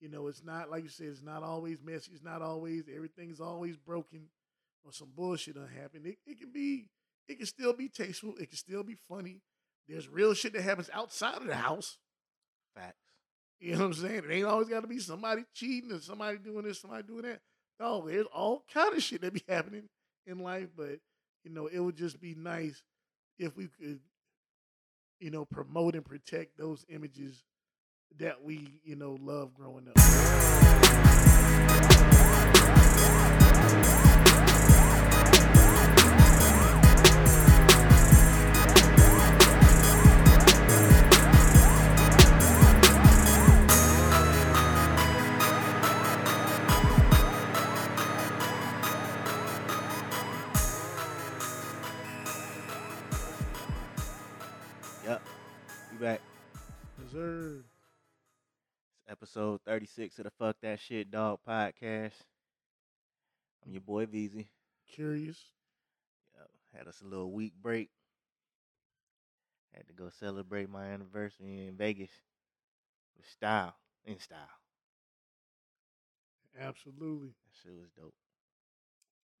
You know, it's not like you said. It's not always messy. It's not always everything's always broken or some bullshit done happened. It, it can be. It can still be tasteful. It can still be funny. There's real shit that happens outside of the house. Facts. You know what I'm saying? It ain't always got to be somebody cheating or somebody doing this, somebody doing that. No, there's all kind of shit that be happening in life, but you know, it would just be nice if we could, you know, promote and protect those images that we, you know, love growing up. Episode 36 of the Fuck That Shit Dog podcast. I'm your boy Veezy. Qurious. Yep. Had us a little week break. Had to go celebrate my anniversary in Vegas with style. In style. Absolutely. That shit was dope.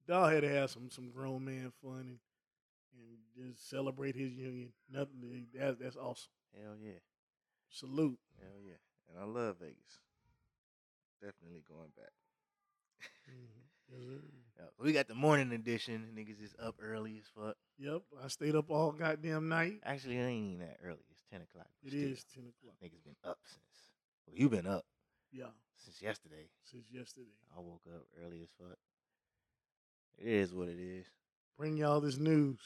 Dog had to have some some grown man fun and, and just celebrate his union. Nothing that's that's awesome. Hell yeah. Salute. Hell yeah. And I love Vegas. Definitely going back. Yes, sir. Yep. We got the morning edition. Niggas is up early as fuck. Yep, I stayed up all goddamn night. Actually, it ain't even that early. It's 10 o'clock. It still, is ten o'clock. Niggas been up since. Well, you been up Yeah, since yesterday. since yesterday. I woke up early as fuck. It is what it is. Bring y'all this news.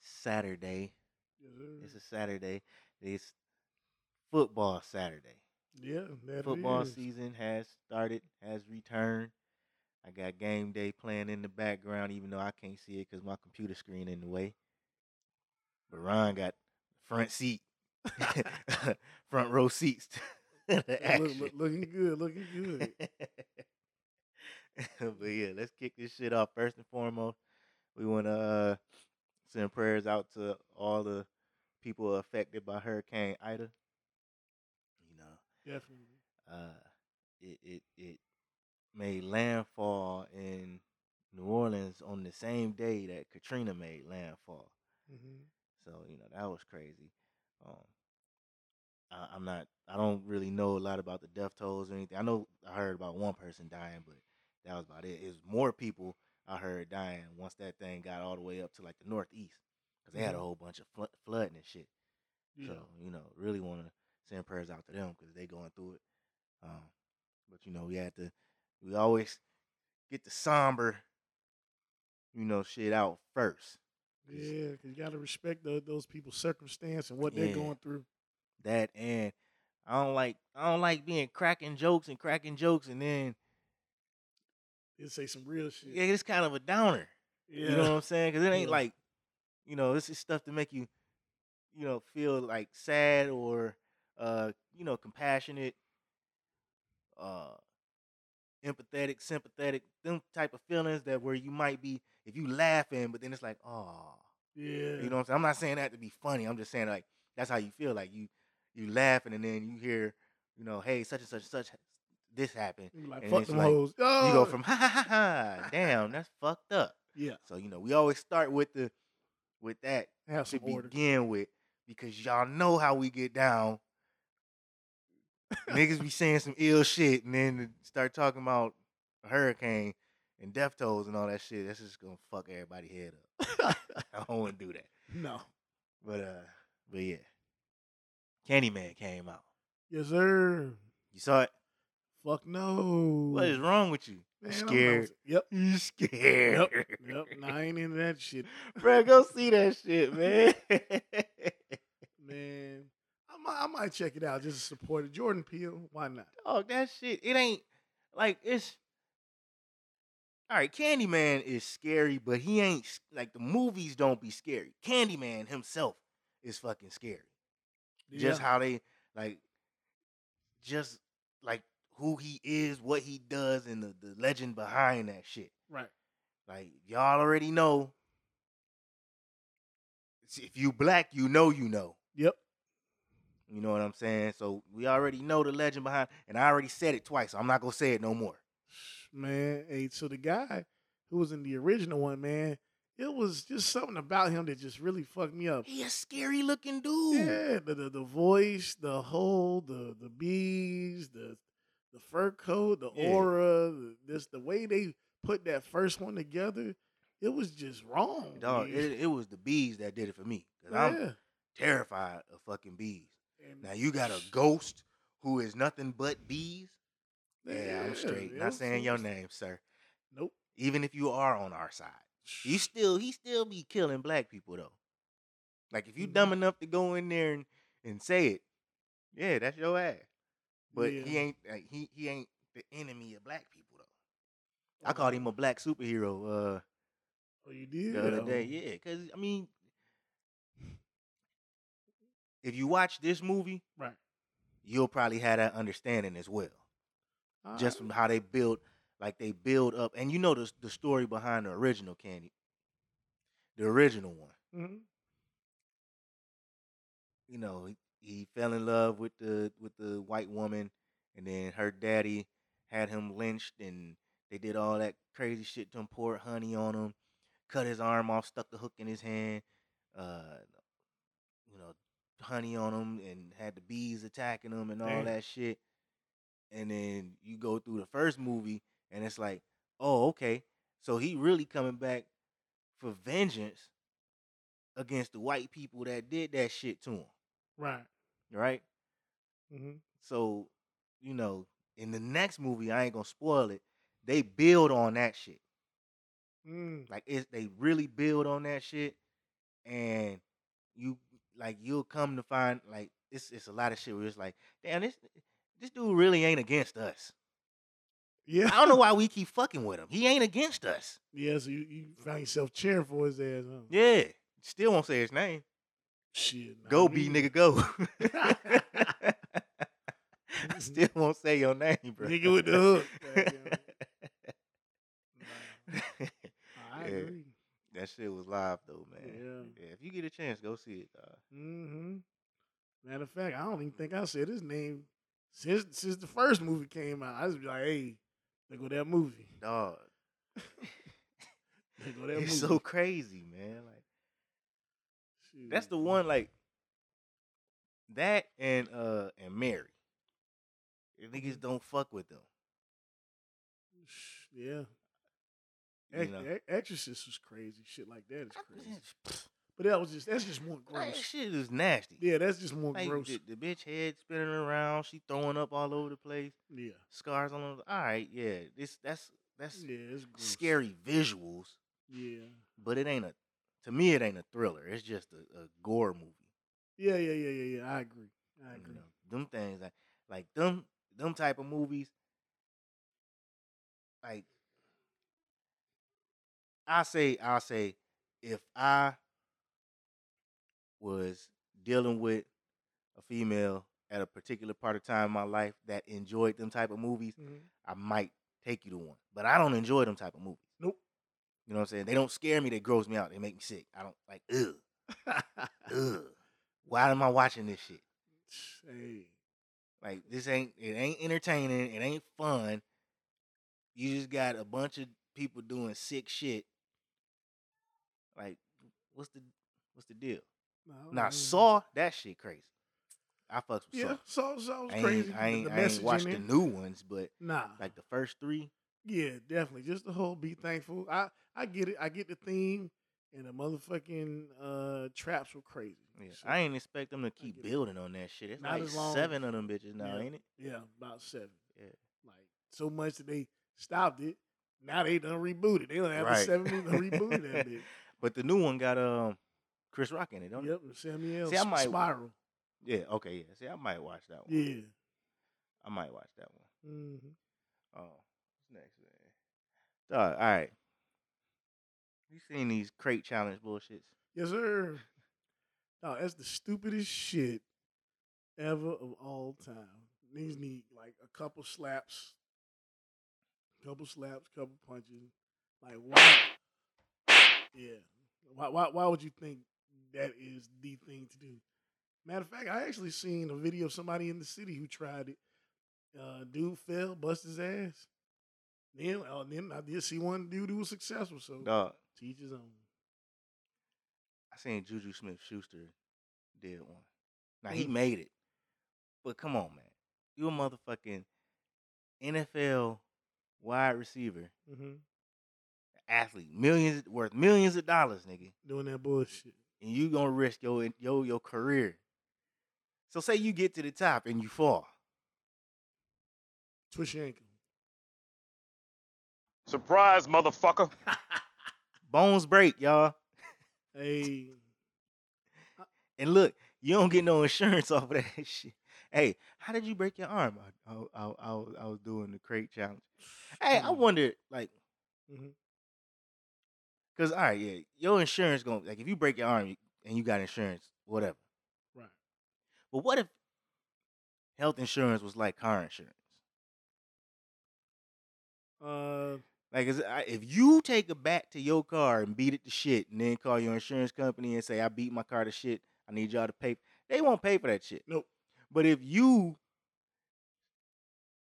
Saturday. Yes, sir. It's a Saturday. It's football Saturday. yeah, Football is. season has started, has returned. I got game day playing in the background, even though I can't see it because my computer screen in the way. But Ron got front seat, front row seats. to the Yeah, look- look- looking good, looking good. but yeah, let's kick this shit off. First and foremost, we want to uh, send prayers out to all the people affected by Hurricane Ida. Definitely. uh, it it it made landfall in New Orleans on the same day that Katrina made landfall. hmm So you know that was crazy. Um, I, I'm not. I don't really know a lot about the death tolls or anything. I know I heard about one person dying, but that was about it. It was more people I heard dying once that thing got all the way up to like the northeast because they had a Mhm. whole bunch of flo- flooding and shit. Yeah. So you know, really want to send prayers out to them because they going through it. Um, but you know, we had to. We always get the somber, you know, shit out first. 'cause Yeah, 'cause you got to respect tho- those people's circumstance and what they're going through. that and I don't like I don't like being cracking jokes and cracking jokes and then They say some real shit. yeah, it's kind of a downer. Yeah. You know what I'm saying? Because it ain't Yeah. like, you know, this is stuff to make you, you know, feel like sad or, uh, you know, compassionate, uh, empathetic, sympathetic, them type of feelings that where you might be if you laughing, but then it's like, oh, yeah. you know what I'm saying? I'm not saying that to be funny. I'm just saying like that's how you feel. Like you you laughing and then you hear, you know, hey, such and such and such this happened. You like, and fuck it's like, hoes. Oh! You go from ha ha ha ha, damn, that's fucked up. yeah, So you know, we always start with the with that have to order. begin with because y'all know how we get down. Niggas be saying some ill shit and then start talking about a hurricane and death tolls and all that shit. That's just gonna fuck everybody head up. I don't want to do that. no. But uh, but yeah, Candyman came out. Yes, sir. You saw it. Fuck no. What is wrong with you? Man, You I'm- I'm- scared? Yep. You scared? Yep. Yep. Nah, I ain't into that shit, Bro, go see that shit, man. man. I might, check it out just to support it. Jordan Peele, why not? Dog, that shit, it ain't like it's all right. Candyman is scary, but he ain't like the movies don't be scary. Candyman himself is fucking scary. Just how they like, just like who he is, what he does, and the, the legend behind that shit. right. Like y'all already know. If you black, you know you know. Yep. You know what I'm saying? So we already know the legend behind, and I already said it twice. So I'm not gonna say it no more. Man, hey, so the guy who was in the original one, man, it was just something about him that just really fucked me up. He a scary looking dude. Yeah, the, the the voice, the whole, the the bees, the the fur coat, the Yeah. aura, the, this the way they put that first one together, it was just wrong. Dog, it, it was the bees that did it for me. Cause yeah. I'm terrified of fucking bees. Now you got a ghost who is nothing but bees. Yeah, Yeah, I'm straight. Not saying your name, sir. Nope. Even if you are on our side. You still he still be killing black people though. Like if you Mhm. dumb enough to go in there and, and say it, yeah, that's your ass. But he ain't like, he he ain't the enemy of black people though. I called him a black superhero uh Oh, you did the other Oh. day. Yeah, because I mean if you watch this movie, Right. you'll probably have that understanding as well. just from how they build, like they build up, and you know the the story behind the original Candy, the original one. Mhm. You know, he, he fell in love with the with the white woman, and then her daddy had him lynched, and they did all that crazy shit to him, poured honey on him, cut his arm off, stuck the hook in his hand, uh, honey on them and had the bees attacking them and all Damn. that shit. And then you go through the first movie, and it's like, oh, okay, so he really coming back for vengeance against the white people that did that shit to him, Right. right? hmm So, you know, in the next movie, I ain't gonna spoil it. They build on that shit. Mm. Like it's they really build on that shit, and you like you'll come to find like it's it's a lot of shit where it's like, damn, this this dude really ain't against us. Yeah. I don't know why we keep fucking with him. He ain't against us. Yeah, so you, you found yourself cheering for his ass, huh? Yeah, still won't say his name. Shit. nah, Go be nigga go. I mm-hmm. still won't say your name, bro. Nigga with the hook. Nah, I agree. That shit was live though, man. Yeah. Yeah, if you get a chance, go see it. Dog. hmm Matter of fact, I don't even think I said his name since since the first movie came out. I was like, hey, look at that movie. Dog. look at that It's movie. so crazy, man. Like that's the one like that and uh and Mary. The Mm-hmm. niggas don't fuck with them. Yeah. You know? Ex- Exorcist was crazy. Shit like that is crazy. But that was just that's just more That gross. shit is nasty. Yeah, that's just more Like gross. the, the bitch head spinning around, she throwing up all over the place, Yeah. scars on. All right, yeah, this that's that's Yeah, it's gross. scary visuals, Yeah. but it ain't a. To me, it ain't a thriller. It's just a, a gore movie. Yeah, yeah, yeah, yeah, yeah. I agree. I You agree. know, them things like like them them type of movies. Like I say, I'll say, if I was dealing with a female at a particular part of time in my life that enjoyed them type of movies, Mhm. I might take you to one. But I don't enjoy them type of movies. Nope. You know what I'm saying? They don't scare me. They gross me out. They make me sick. I don't like. Ugh, ugh. Why am I watching this shit? hey. Like this ain't it ain't entertaining. It ain't fun. You just got a bunch of people doing sick shit. Like, what's the what's the deal? No, Now. Saw that shit crazy. I fucks with Yeah, Saw. Saw Saw was I crazy. I ain't, I ain't watched the new ones, but Nah. like the first three. Yeah, definitely. Just the whole be thankful. I I get it. I get the theme, and the motherfucking uh traps were crazy. Yeah, So, I ain't expect them to keep get it. building on that shit. It's Not like long seven of them bitches now, Yeah. ain't it? Yeah, about seven. Yeah. Like so much that they stopped it. Now they done rebooted. They don't have the Right. seven movies done rebooted that bitch. But the new one got um Chris Rock in it, don't it? Yep, and Samuel See, I might- Spiral. Yeah, okay, yeah. See, I might watch that one. Yeah. I might watch that one. hmm Oh, what's next, man? Dog, all right. You seen these crate challenge bullshits? Yes, sir. No, that's the stupidest shit ever of all time. These need like a couple slaps, couple slaps, couple punches. Like why? Yeah. Why? Why? Why would you think that is the thing to do? Matter of fact, I actually seen a video of somebody in the city who tried it. Uh, dude fell, bust his ass. Then, uh, then I did see one dude who was successful. So Dog, teach his own. I seen Juju Smith Schuster did one. Now he made it. But come on, man. You a motherfucking NFL wide receiver, hmm athlete, millions worth millions of dollars, nigga. Doing that bullshit. And you gonna risk your your your career. So say you get to the top and you fall. Twist your ankle. Surprise, motherfucker. Bones break, y'all. Hey, And look, you don't get no insurance off of that shit. Hey, how did you break your arm? I, I, I, I, was, doing the crate challenge. Hey, I wonder, like, Mhm. Cause all right, yeah, your insurance going to like if you break your arm and you got insurance, whatever. right. But what if health insurance was like car insurance? Uh, Like, is, I- if you take a bat to your car and beat it to shit, and then call your insurance company and say, "I beat my car to shit. I need y'all to pay," they won't pay for that shit. nope. But if you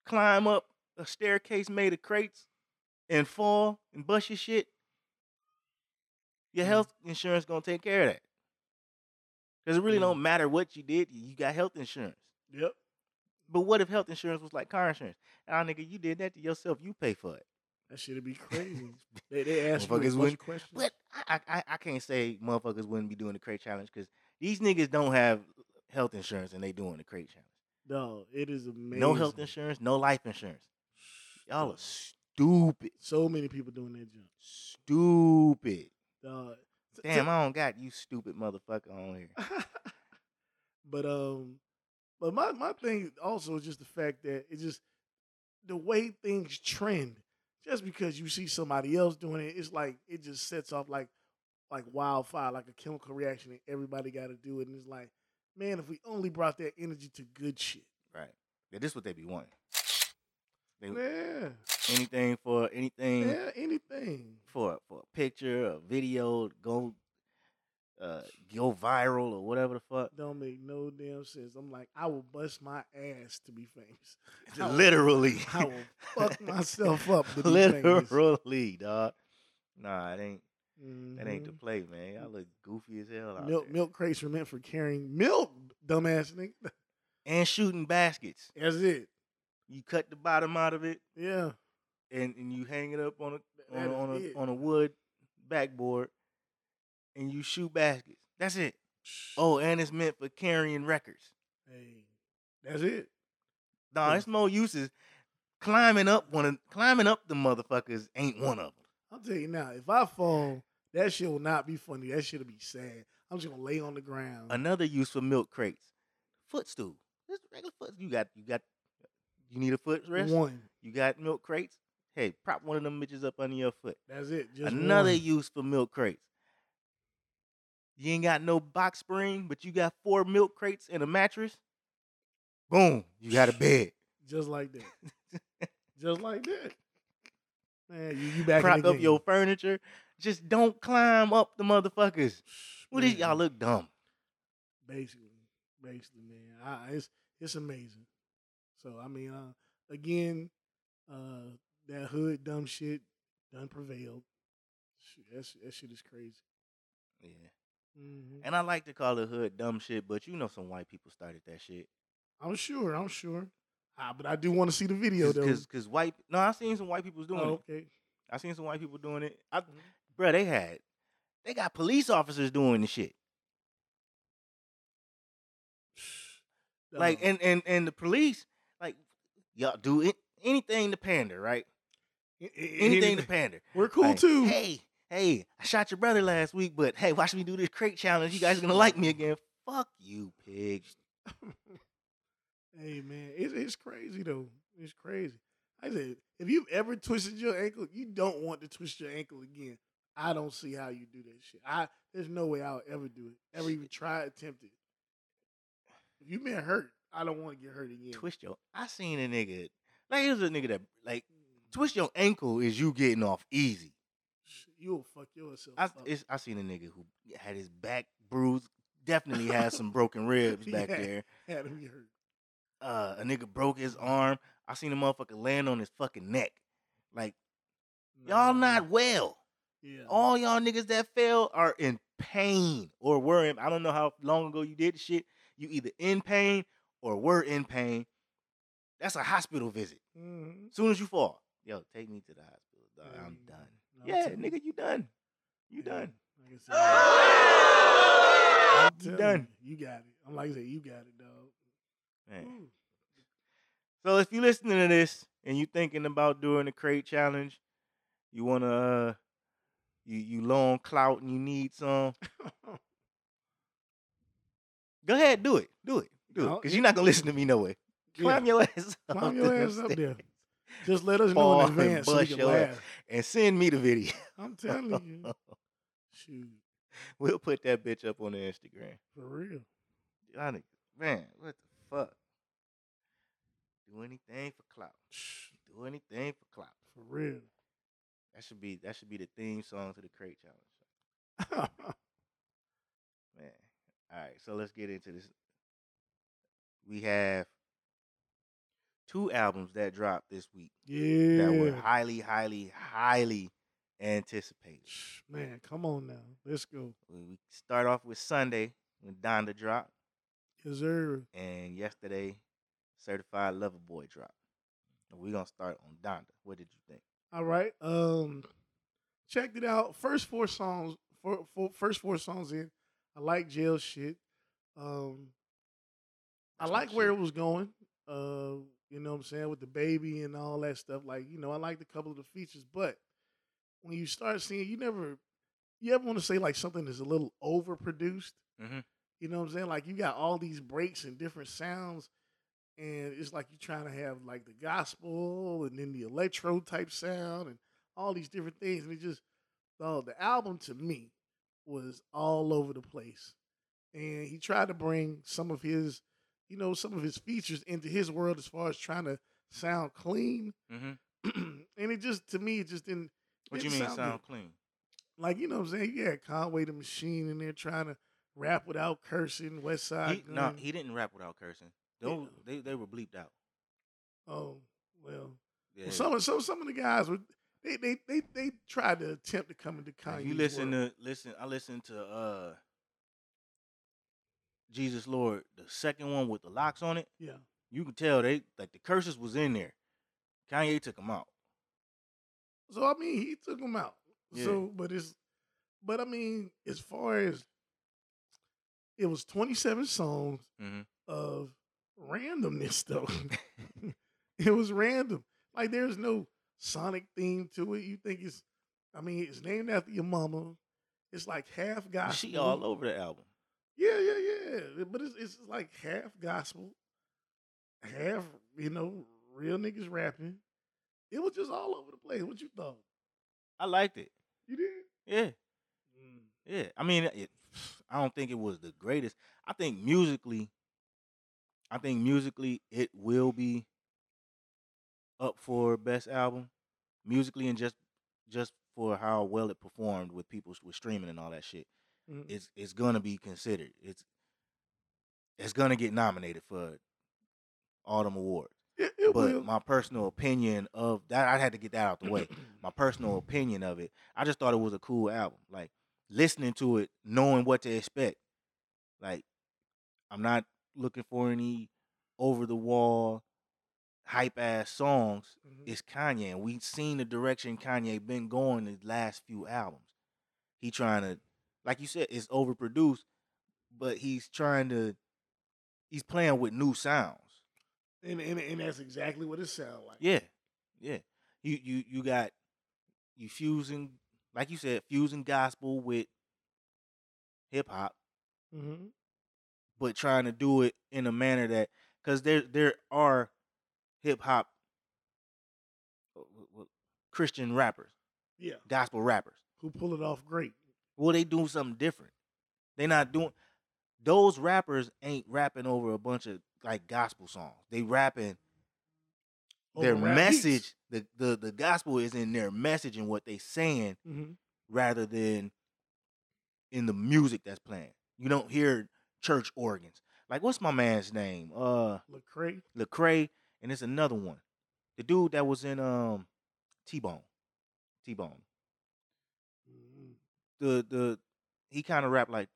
climb up a staircase made of crates and fall and bust your shit, your Mhm. health insurance gonna take care of that. Cause it really Yeah. don't matter what you did, you got health insurance. Yep. But what if health insurance was like car insurance? Ah, nigga, you did that to yourself. You pay for it. That shit'd be crazy. they they ask Motherfuckers questions. But I, I, I can't say motherfuckers wouldn't be doing the crate challenge because these niggas don't have health insurance and they doing the crate challenge. No, it is amazing. No health insurance, no life insurance. Y'all are stupid. So many people doing that jump. Stupid. T- Damn, I don't got you stupid motherfucker on here. but um, but my my thing also is just the fact that it just the way things trend. Just because you see somebody else doing it, it's like it just sets off like like wildfire, like a chemical reaction, and everybody got to do it. And it's like, man, if we only brought that energy to good shit, Right. Yeah, this what they be wanting. They yeah, anything for anything yeah, anything. for for a picture, a video, go uh go viral or whatever the fuck. Don't make no damn sense. I'm like, I will bust my ass to be famous. I will- Literally. I will fuck myself up to be famous. Literally, dog. Nah, it ain't that ain't the Mhm. play, man. Y'all look goofy as hell out milk there. milk crates were meant for carrying milk, dumbass nigga. And shooting baskets. That's it. You cut the bottom out of it Yeah. and, and you hang it up on a on a, on a, on a wood backboard and you shoot baskets. That's it. Oh, and it's meant for carrying records. Hey, that's it. Nah, Yeah. it's more uses. Climbing up one of climbing up the motherfuckers ain't one of them. I'll tell you now, if I fall, that shit will not be funny. That shit'll be sad. I'm just gonna lay on the ground. Another use for milk crates. Footstool. Just regular foot. You got you got you need a foot rest? One. You got milk crates? Hey, prop one of them bitches up under your foot. That's it. Just Another one. use for milk crates. You ain't got no box spring, but you got four milk crates and a mattress. Boom, you got a bed. Just like that. just like that. Man, you, you back Prop up your furniture. Just don't climb up the motherfuckers. What is y'all look dumb? Basically, basically, man, I, it's it's amazing. So I mean, uh, again, uh, that hood dumb shit done prevailed. That shit, that shit is crazy. Yeah. hmm And I like to call the hood dumb shit, but you know some white people started that shit. I'm sure. I'm sure. Ah, but I do want to see the video though. Cause, cause white no, I seen some white people doing oh, it. okay. I seen some white people doing it. I, Mhm. bruh, they had they got police officers doing the shit. Like and and and the police, y'all do it anything to pander, right? a- a- Anything to pander. We're cool Like, too. Hey, hey, I shot your brother last week, but hey, watch me do this crate challenge. You guys are gonna like me again. Fuck you, pig. hey man, it's it's crazy though. It's crazy. I said, if you've ever twisted your ankle, you don't want to twist your ankle again. I don't see how you do that shit. I there's no way I'll ever do it. Ever even try attempt it. If you've been hurt, I don't want to get hurt again. Twist your. I seen a nigga. Like here's a nigga that like twist your ankle is you getting off easy. You'll fuck yourself I I seen a nigga who had his back bruised, definitely has some broken ribs back Yeah. there. Had be hurt. Uh, a nigga broke his arm. I seen a motherfucker land on his fucking neck. Like y'all not well. Yeah. All y'all niggas that fell are in pain or were in. I don't know how long ago you did the shit. You either in pain or were in pain. That's a hospital visit. Mhm. Soon as you fall, yo, take me to the hospital. dog. I'm done. Yeah, nigga, you done. You Yeah, done. Like I said, You done. You, you got it. I'm like I said, you got it, dog. So if you're listening to this and you're thinking about doing the crate challenge, you wanna uh you you low on clout and you need some, go ahead, do it. Do it. Do it. Because you're not gonna listen to me no way. Climb your ass up. Climb your ass up there. Just let us know in and advance so we can laugh. and send me the video. I'm telling you. Shoot. we'll put that bitch up on the Instagram. For real. Y'all niggas, man, what the fuck? Do anything for clout. Do anything for clout. For real. That should be that should be the theme song to the crate challenge. Man. All right, so let's get into this. We have two albums that dropped this week yeah. that were highly, highly, highly anticipated. Man, come on now. Let's go. We start off with Sunday when Donda dropped, Yes, sir. and yesterday Certified Lover Boy dropped. And we're gonna start on Donda. What did you think? All right. Um, checked it out. First four songs. For, for first four songs in, I like jail shit. Um, I That's like where it was going. Uh, you know what I'm saying with DaBaby and all that stuff. Like you know, I liked a couple of the features, but when you start seeing, you never, you ever want to say like something is a little overproduced. Mhm. You know what I'm saying? Like you got all these breaks and different sounds, and it's like you're trying to have like the gospel and then the electro type sound and all these different things, and it just, oh, the album to me was all over the place, and he tried to bring some of his, you know, some of his features into his world as far as trying to sound clean, Mm-hmm. and it just to me it just didn't. What do you didn't mean sound sound clean? Like you know what I'm saying? Yeah, Conway the Machine in there trying to rap without cursing, West Side no, he didn't rap without cursing. Yeah. Those, they they were bleeped out. oh well. Yeah. Well, some of some some of the guys were they they they they tried to attempt to come into Kanye. if you listen to listen, I listened to uh Jesus Lord, the second one with the locks on it. yeah, You could tell they like the curses was in there. Kanye took them out. so I mean he took them out. Yeah. So, but it's but I mean as far as it was 27 songs Mhm. of randomness though. it was random. Like there's no sonic theme to it. You think it's I mean it's named after your mama. It's like half gospel. She all over the album. Yeah, yeah, yeah. But it's it's like half gospel, half you know real niggas rapping. It was just all over the place. What you thought? I liked it. You did? Yeah, mm. yeah. I mean, it, I don't think it was the greatest. I think musically, I think musically it will be up for best album, musically and just just for how well it performed with people with streaming and all that shit. Mhm. It's it's gonna be considered. It's it's gonna get nominated for Autumn Awards. It, it But will. my personal opinion of that, I had to get that out the way. my personal opinion of it, I just thought it was a cool album. Like listening to it, knowing what to expect. Like I'm not looking for any over the wall hype ass songs. Mhm. It's Kanye, and we've seen the direction Kanye been going the last few albums. He trying to, like you said, it's overproduced, but he's trying to, he's playing with new sounds. and, and and that's exactly what it sounds like. Yeah, yeah. You you you got you fusing, like you said, fusing gospel with hip hop, hmm but trying to do it in a manner that because there there are hip hop uh, w- w- Christian rappers, Yeah. gospel rappers. Who pull it off great? Well, they doing something different. They not doing those rappers ain't rapping over a bunch of like gospel songs. They rapping their rap message. The, the the gospel is in their message and what they saying hmm rather than in the music that's playing. You don't hear church organs. Like what's my man's name? Uh Lecrae. Lecrae, and it's another one. The dude that was in um T Bone. T Bone. The the he kind of rap like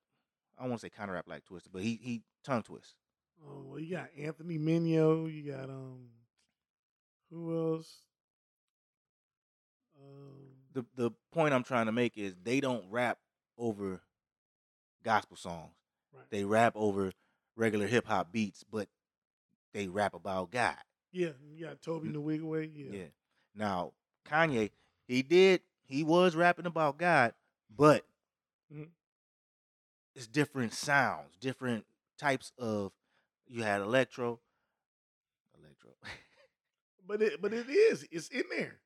I don't want to say kind of rap like Twisted, but he he tongue twist. Oh, well, you got Anthony Mineo. You got um, who else? Um, The the point I'm trying to make is they don't rap over gospel songs. right. They rap over regular hip hop beats, but they rap about God. yeah, you got Tobe Nwigwe. Yeah. Yeah. Now Kanye, he did he was rapping about God, but Mhm. it's different sounds, different types of. You had electro, electro. But it but it is. It's in there.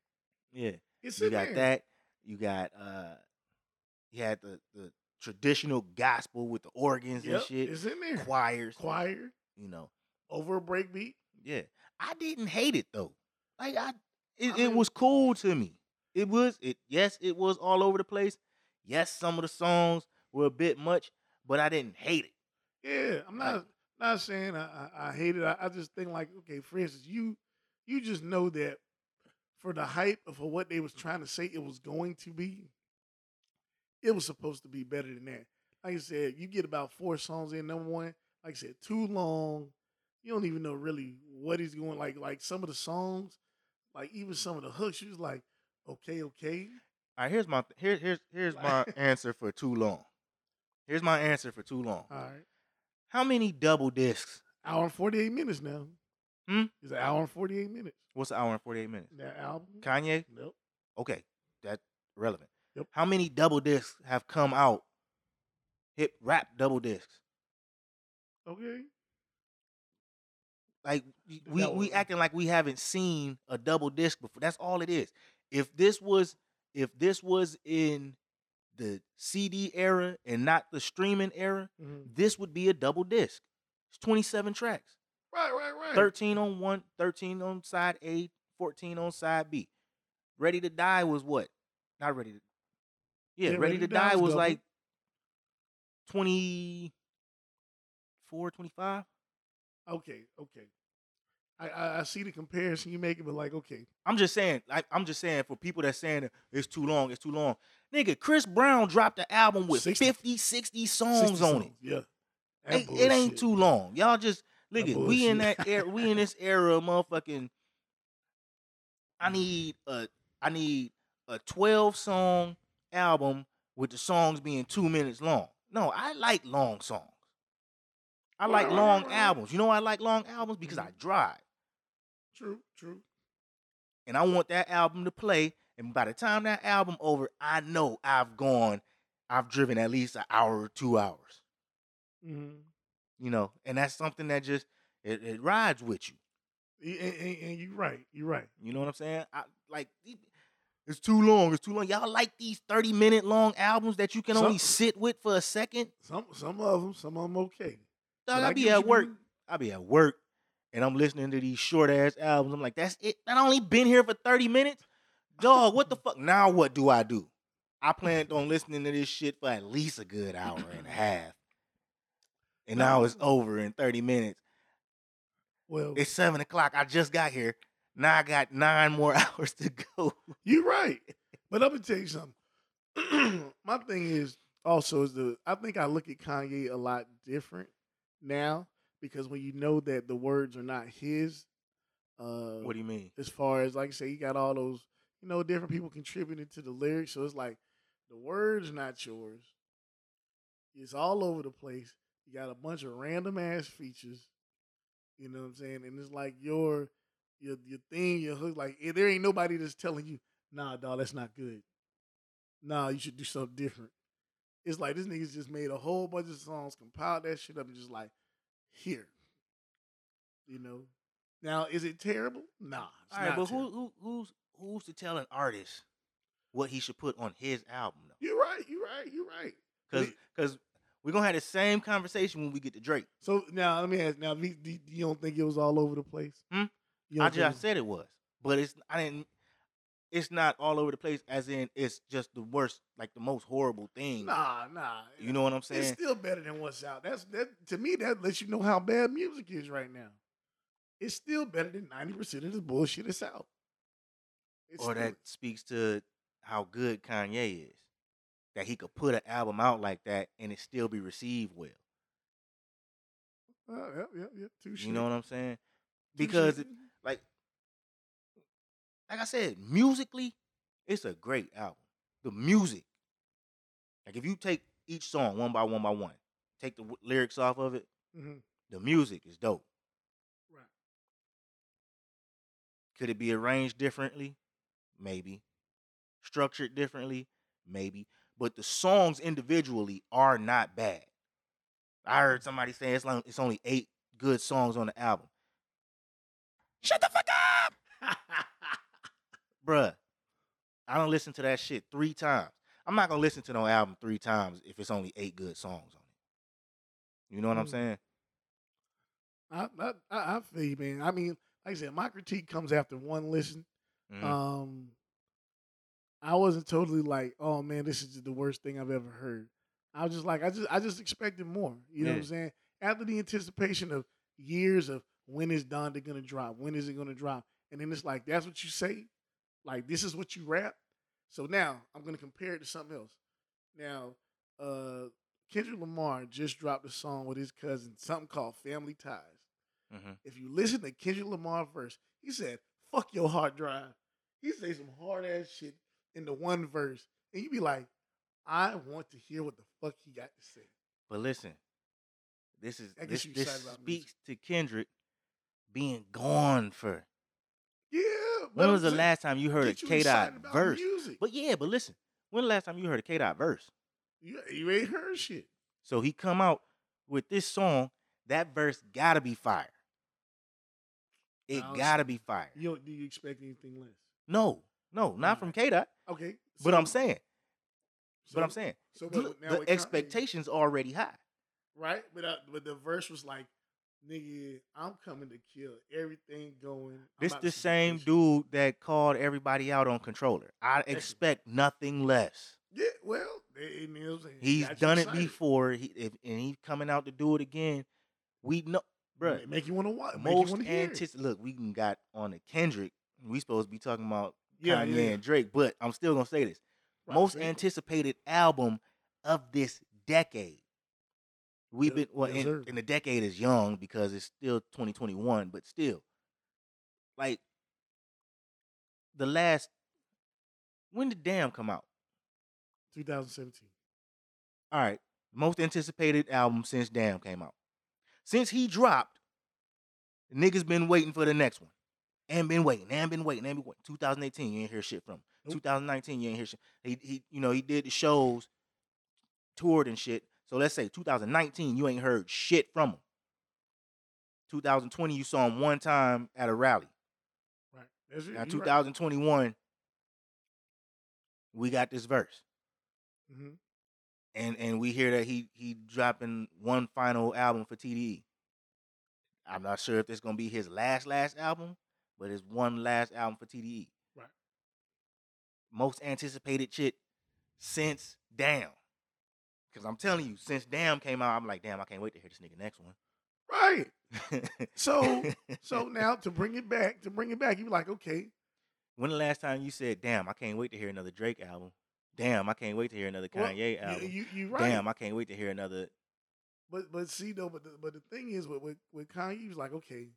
yeah, It's you got there. that. You got uh, you had the the traditional gospel with the organs Yep, and shit, It's in there. choirs. Choir You know, over a breakbeat. yeah. I didn't hate it though. Like I, it, I it was cool to me. It was it. Yes, it was all over the place. Yes, some of the songs were a bit much, but I didn't hate it. Yeah, I'm not not saying I, I, I hate it. I, I just think like, okay, for instance, you you just know that for the hype of what they was trying to say it was going to be, it was supposed to be better than that. Like I said, you get about four songs in. Number one, like I said, too long. You don't even know really what he's going like. Like some of the songs, like even some of the hooks, you was like, okay, okay. All right, here's my here, here's here's my answer for too long. Here's my answer for too long. All right, How many double discs? hour and forty eight minutes now. Hmm? It's an hour and forty eight minutes. What's an hour and forty eight minutes? That album. Kanye. Nope. Okay, that's relevant. Yep. How many double discs have come out? Hip rap double discs. Okay. Like we we acting like we haven't seen a double disc before. That's all it is. If this was if this was in the CD era and not the streaming era, Mhm. this would be a double disc. It's 27 tracks. Right, right, right. 13 on one, 13 on side A, 14 on side B. Ready to Die was what? Not ready to Yeah, Ready, to, Die, was double. like 24, 25. Okay, okay. I, I I see the comparison you making, but like, okay, I'm just saying, like I'm just saying for people that saying it's too long, it's too long. Nigga, Chris Brown dropped an album with 60 50, 60 songs 60 on it. Yeah, It, it ain't too long. Y'all just look at we in that era. We in this era, of motherfucking. I Mm. need a I need a twelve song album with the songs being two minutes long. No, I like long songs. I like Right, right, long right, right. albums. You know why I like long albums because I Mhm. drive True, true. and I want that album to play. And by the time that album over, I know I've gone, I've driven at least an hour or two hours. Mm-hmm. You know, and that's something that just it, it rides with you. And, and, and you're right. You're right. You know what I'm saying? I like it's too long. It's too long. Y'all like these 30 minute long albums that you can only sit with for a second? Some some of them, some of them okay. Dog, I get be at work. mean. I be at work and I'm listening to these short ass albums. I'm like, that's it. I only been here for 30 minutes. Dog, what the fuck? Now what do I do? I planned on listening to this shit for at least a good hour and a half. And now it's over in 30 minutes. Well, It's seven o'clock. I just got here. Now I got nine more hours to go. You're right. But I'm gonna tell you something. My thing is also is the I think I look at Kanye a lot different now because when you know that the words are not his, uh What do you mean? as far as like I say, you got all those, you know, different people contributing to the lyrics. So it's like the words not yours. It's all over the place. You got a bunch of random ass features. You know what I'm saying? And it's like your your your thing, your hook, like eh, there ain't nobody that's telling you, nah, dog, that's not good. Nah, you should do something different. It's like this nigga's just made a whole bunch of songs, compiled that shit up, and just like, here. You know? Now, is it terrible? Nah. All right, but terrible. who, who who's who's to tell an artist what he should put on his album though? You're right. You're right. You're right. Because because we're gonna have the same conversation when we get to Drake. So now let me ask. Now, you don't think it was all over the place? Hmm? I just was- said it was, but it's I didn't. It's not all over the place. As in, it's just the worst, like the most horrible thing. Nah, nah. You know what I'm saying? It's still better than what's out. That's that to me. That lets you know how bad music is right now. It's still better than ninety percent of the bullshit that's out. It's or still- that speaks to how good Kanye is. That he could put an album out like that and it still be received well. Uh, yeah, yeah, yeah. Touche. You know what I'm saying? Because it, like like I said, musically, it's a great album. The music. Like if you take each song one by one by one, take the w- lyrics off of it, Mhm. the music is dope. Right. Could it be arranged differently? Maybe. Structured differently? Maybe. But the songs individually are not bad. I heard somebody say it's like it's only eight good songs on the album. Shut the fuck up, bruh. I don't listen to that shit three times. I'm not gonna listen to no album three times if it's only eight good songs on it. You know what I'm Mm. saying? I, I, I feel you, man. I mean, like I said, my critique comes after one listen. Mhm. Um, I wasn't totally like, oh man, this is the worst thing I've ever heard. I was just like, I just, I just expected more. You know what I'm saying? After the anticipation of years of when is Donda gonna drop? When is it gonna drop? And then it's like, that's what you say. Like this is what you rap. So now I'm gonna compare it to something else. Now, uh, Kendrick Lamar just dropped a song with his cousin, something called Family Ties. Mhm. If you listen to Kendrick Lamar verse, he said, "Fuck your hard drive." He say some hard ass shit in the one verse, and you be like, "I want to hear what the fuck he got to say." But listen, this is this, this about music. speaks to Kendrick being gone for. Yeah. When was the saying, last time you heard a K Dot verse? Music. But yeah, but listen, when the last time you heard a K Dot verse? You, you ain't heard shit. So he come out with this song, that verse gotta be fire. It gotta be fire. You don't, you expect anything less? No, no, not from K Dot. Okay. But I'm so- saying, but I'm saying, So but look, now with the Kanye, expectations already high. right? But uh, but the verse was like, "Nigga, I'm coming to kill everything going." I'm This the same this." dude that called everybody out on controller. I expect nothing less. Yeah, well, they, you know what I'm saying? He's done it before, he, if, and he's coming out to do it again. We know, bruh. Make you want to watch. most want to hear. antici- Look, we can got on a Kendrick. We supposed to be talking about Yeah, Kanye yeah, and Drake, but I'm still gonna say this: Right, most anticipated album of this decade. We've been well, yes, sir. and the decade is young because it's still 2021, but still, like the last. When did Damn come out? 2017. All right, most anticipated album since Damn came out. Since he dropped, niggas been waiting for the next one, and been waiting, and been waiting, and been waiting. 2018, you ain't hear shit from. him. Nope. 2019, you ain't hear shit. He he, you know, he did the shows, toured and shit. So let's say 2019, you ain't heard shit from him. 2020, you saw him one time at a rally. Right. That's it. Now right. 2021, we got this verse. Mhm. and and we hear that he he dropping one final album for TDE. I'm not sure if this gonna be his last last album, but it's one last album for TDE. Right. Most anticipated shit since Damn. Because I'm telling you, since Damn came out, I'm like, damn, I can't wait to hear this nigga next one. Right. So so now to bring it back, to bring it back, you be like, okay, when the last time you said, damn, I can't wait to hear another Drake album? Damn, I can't wait to hear another well, Kanye you, album. you you right. Damn, I can't wait to hear another. But but see though, but the, but the thing is with, with with Kanye, he was like, okay,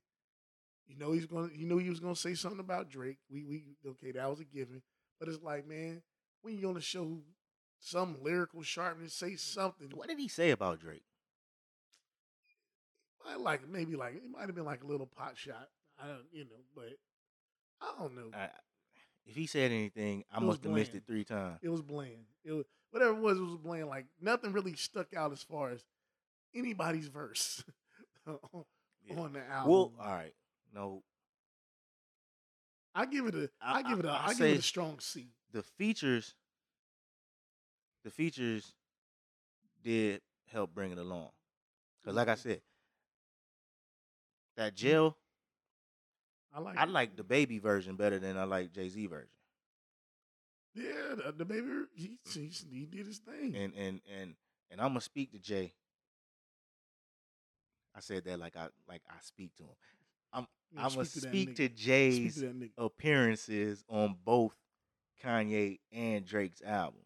you know he's gonna, you know he was gonna say something about Drake. We we okay, that was a given. But it's like, man, when you on the show some lyrical sharpness, say something. What did he say about Drake? I like maybe like it might have been like a little pot shot. I don't, you know, but I don't know. I, if he said anything, I must have missed it three times. It was bland. It was whatever it was. It was bland. Like nothing really stuck out as far as anybody's verse on Yeah. on the album. Well, all right, no, I give it a. I- I give it a. I- I I give it a strong C. the features, the features did help bring it along. Cause like I said, that mm. jail, I like. I like DaBaby version better than I like Jay Z version. Yeah, the, DaBaby he, mm. he he did his thing. And and and and I'm gonna speak to Jay. I said that like I like I speak to him. I'm Yeah, I'm gonna speak to speak to Speak Jay's to appearances on both Kanye and Drake's albums.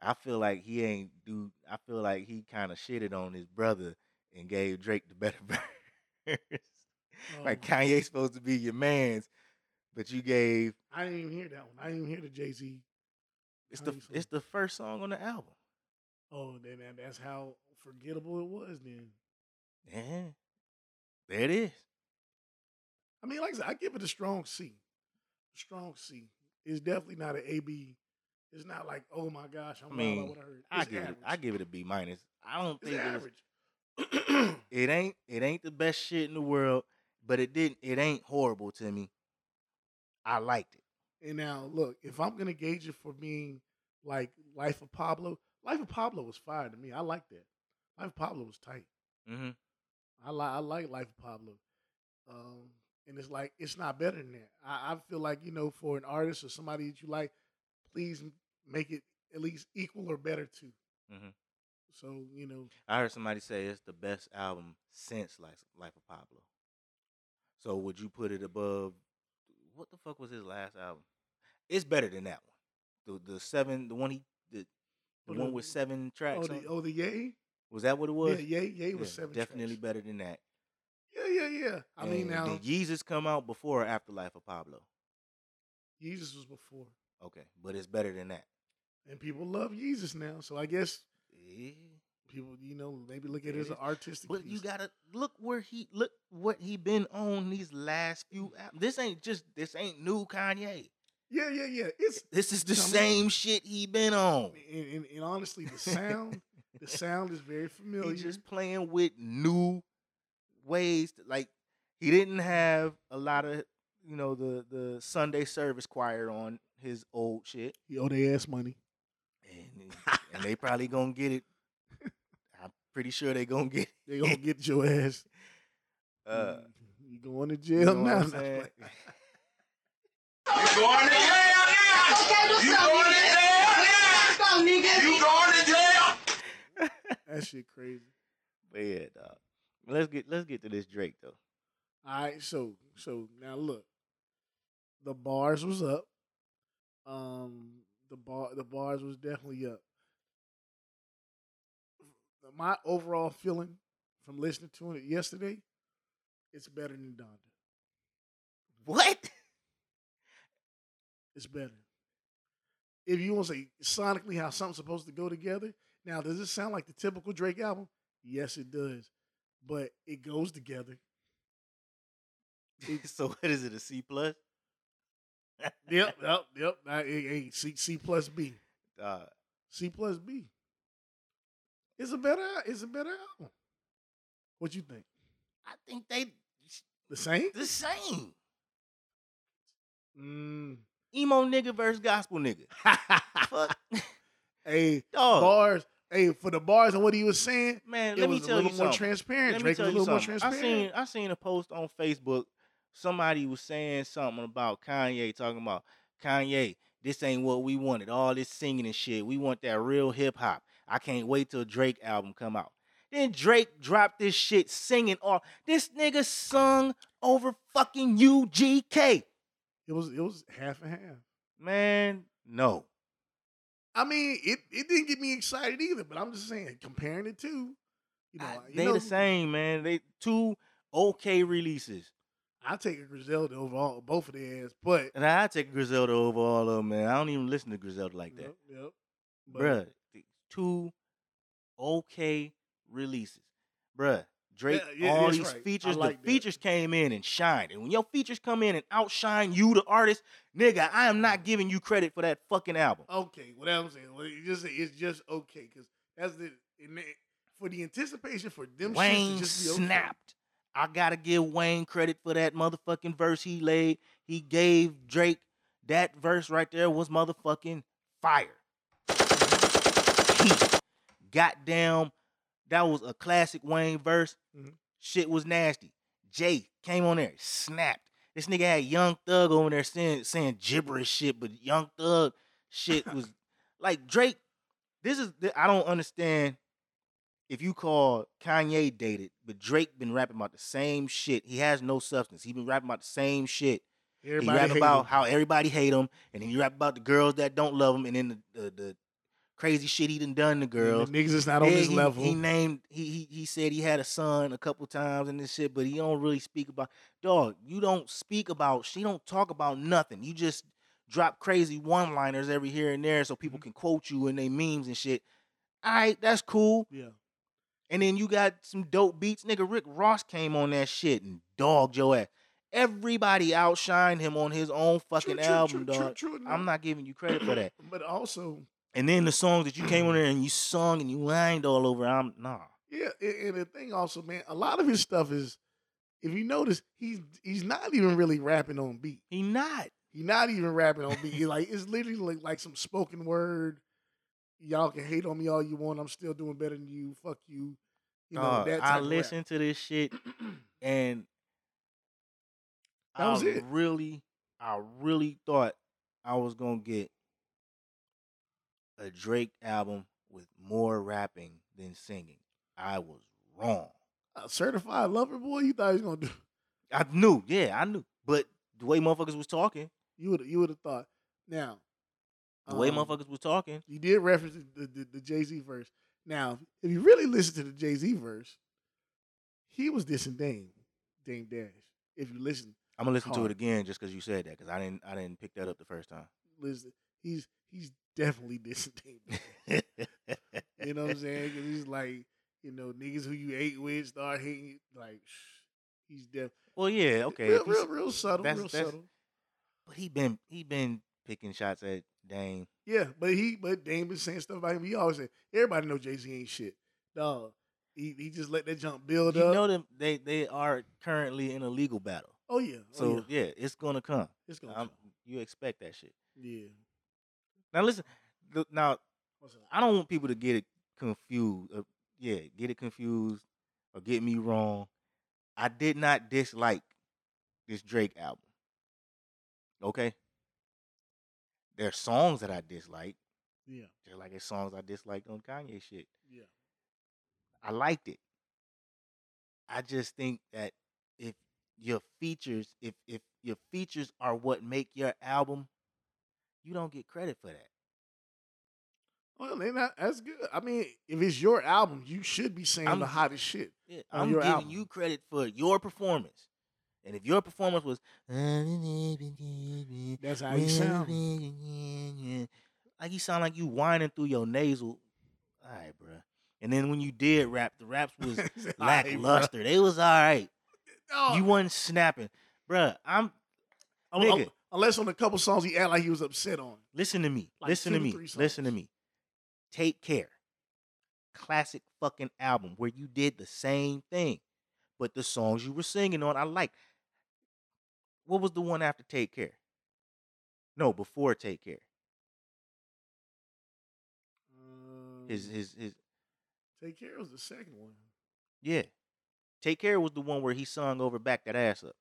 I feel like he ain't do. I feel like he kind of shitted on his brother and gave Drake the better verse. Oh like Oh, Kanye's supposed to be your man's, but you gave I didn't even hear that one. I didn't even hear the Jay Z. it's the it's the first song on the album. Oh, then that's how forgettable it was. Then Yeah, there it is. I mean, like I said, I give it a strong C. Strong C. It's definitely not an A B. It's not like, oh my gosh, I'm I mean, what I heard. I It's give it. I give it a B minus. I don't think it's, average. it ain't it ain't the best shit in the world, but it didn't it ain't horrible to me. I liked it. and now, look, if I'm gonna gauge it for being like Life of Pablo, Life of Pablo was fire to me. I liked that. Life of Pablo was tight. hmm I like I like Life of Pablo. Um, and it's like it's not better than that. I, I feel like you know, for an artist or somebody that you like, please make it at least equal or better too. Mhm. So you know, I heard somebody say it's the best album since Life, Life of Pablo. So would you put it above? What the fuck was his last album? It's better than that one. The the seven, the one he the, the Oh, one with seven tracks. oh the oh the Ye, was that what it was? yeah, Ye, Ye was seven. definitely tracks. better than that. Yeah, yeah, yeah. I mean, And now did Yeezus come out before or after Life of Pablo? Jesus was before, Okay, but it's better than that. and people love Jesus now. So I guess Yeah. people, you know, maybe look at Yeah, it as an artistic. But you gotta look where he look what he been on these last few. Mm. Al- this ain't just this ain't new Kanye. yeah, yeah, yeah. It's This is the same shit he been on. and, and, and honestly, the sound, the sound is very familiar. He just playing with new ways. To, like he didn't have a lot of you know the the Sunday service choir on his old shit, He owe their ass money. and and they probably gonna get it. I'm pretty sure they gonna get. They gonna get your ass. Uh, you going to you jail know what now? I'm saying? You going to jail now? You going to jail now? You going to jail? that shit crazy. But yeah, dog. Let's get let's get to this Drake though. All right, so so now look, the bars was up. Um, the bar the bars was definitely up. My overall feeling from listening to it yesterday, it's better than Donda. What? It's better. If you want to say sonically how something's supposed to go together, now does it sound like the typical Drake album? Yes, it does, but it goes together. so what is it? A C plus? Yep, yep, yep. Nah, eh, hey, eh, hey, C, C plus B. Dog. C plus B. It's a better. It's a better album. What you think? I think they The same? the same. Mm. Emo nigga versus gospel nigga. Fuck. hey, Dog. bars. Hey, for the bars and what he was saying, Man, it let me was a tell little you more something. transparent. Let me Drake tell was a you little more something. I seen. I seen a post on Facebook. Somebody was saying something about Kanye, talking about Kanye. This ain't what we wanted. All this singing and shit. We want that real hip hop. I can't wait till Drake album come out. Then Drake dropped this shit singing all. This nigga sung over fucking UGK. It was it was half and half. Man, no. I mean, it, it didn't get me excited either, but I'm just saying, comparing the two, you know, I- you they know, the same, man. They two okay releases. I take a Griselda over all, both of their ass, but And I take Griselda over all of them, man. I don't even listen to Griselda like that. Yep, yep. But Bruh, two okay releases. Bruh, Drake, Yeah, yeah, all these right. Features, like the that. features came in and shined. And when your features come in and outshine you, the artist, nigga, I am not giving you credit for that fucking album. Okay, what I'm saying, well, you just it's just okay because that's the it- for the anticipation for them Wayne just be okay. snapped. I gotta give Wayne credit for that motherfucking verse he laid. He gave Drake that verse right there was motherfucking fire. Heat. Goddamn, that was a classic Wayne verse. Mhm. Shit was nasty. Jay came on there, snapped. This nigga had Young Thug over there saying saying gibberish shit, but Young Thug shit was like Drake. This is I don't understand if you call Kanye dated, but Drake been rapping about the same shit. He has no substance. He been rapping about the same shit. Everybody he rap about him. how everybody hate him, and then he rap about the girls that don't love him, and then the the, the crazy shit he done done to girls. The niggas is not on Yeah, this he, level. He named he, he he said he had a son a couple times and this shit, but he don't really speak about dog. You don't speak about she don't talk about nothing. You just drop crazy one liners every here and there so Mm-hmm. people can quote you in they memes and shit. All right, that's cool. yeah. And then you got some dope beats. Nigga, Rick Ross came on that shit and dogged your ass. Everybody outshined him on his own fucking True, album, true, true, dog. true. I'm not giving you credit for that. But also, And then the songs that you came on there and you sung and you whined all over, I'm nah. yeah, and, and the thing also, man, a lot of his stuff is, if you notice, he's he's not even really rapping on beat. He not. He not even rapping on beat. He like it's literally like, like some spoken word. Y'all can hate on me all you want. I'm still doing better than you. Fuck you. You know Dog, that type I listened to this shit and That was I it. really, I really thought I was gonna get a Drake album with more rapping than singing. I was wrong. A certified lover boy. You thought he was gonna do? I knew, yeah, I knew. But the way motherfuckers was talking, You would you would have thought. Now, the way um, motherfuckers was talking, You did reference the, the, the Jay Z verse. Now, if you really listen to the Jay Z verse, he was dissing Dame, Dame Dash. If you listen, I'm gonna listen to it again just because you said that, because I didn't, I didn't pick that up the first time. listen, he's he's definitely dissing Dame. Dash. You know what I'm saying? Because he's like, you know, niggas who you ate with start hating. you. Like, he's definitely well, yeah, okay. real, real, real subtle, that's- real that's- subtle. but he been, he been picking shots at Dame. Yeah, but he, but Dame been saying stuff about him. He always said, everybody know Jay Z ain't shit. Dog, he he just let that jump build You up. You know them, they, they are currently in a legal battle. oh yeah, oh, So yeah. yeah. it's gonna come. it's gonna. Come. you expect that shit. Yeah. Now listen, now I don't want people to get it confused. Uh, yeah, get it confused or get me wrong. I did not dislike this Drake album. Okay. There are songs that I dislike, Yeah, just like there's songs I disliked on Kanye shit. yeah. I liked it. I just think that if your features, if if your features are what make your album, you don't get credit for that. Well, then that, that's good. I mean, if it's your album, you should be saying I'm the hottest shit. Yeah, I'm giving album. you credit for your performance. And if your performance was That's how you sound. like you sound like you whining through your nasal. All right, bro. And then when you did rap, the raps was lackluster. They was all right. No, You wasn't snapping, bruh. I'm un- nigga. un- unless on a couple songs he act like he was upset on. listen to me. Like listen to me. Listen to me. Take care. Classic fucking album where you did the same thing, but the songs you were singing on, I like. What was the one after Take Care? No, before Take Care. His Um, his his Take care was the second one. yeah. Take Care was the one where he sung over back that ass up.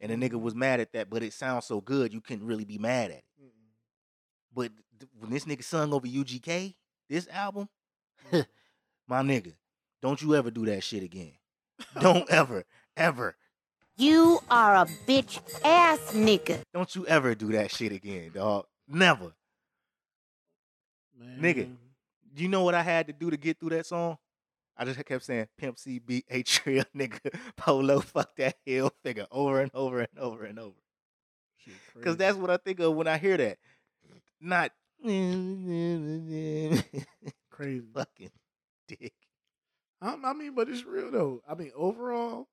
And the nigga was mad at that, but it sounds so good you couldn't really be mad at it. Mm-mm. But th- when this nigga sung over UGK, this album, Mm. my nigga, don't you ever do that shit again. Don't ever, ever, You are a bitch ass nigga. don't you ever do that shit again, dog. Never. Nigga. Man. You know what I had to do to get through that song? I just kept saying Pimp C beat A Trill, nigga, Polo, fuck that hill figure over and over and over and over. Because that's what I think of when I hear that. Not crazy. fucking dick. I, I mean, but it's real though. I mean, overall,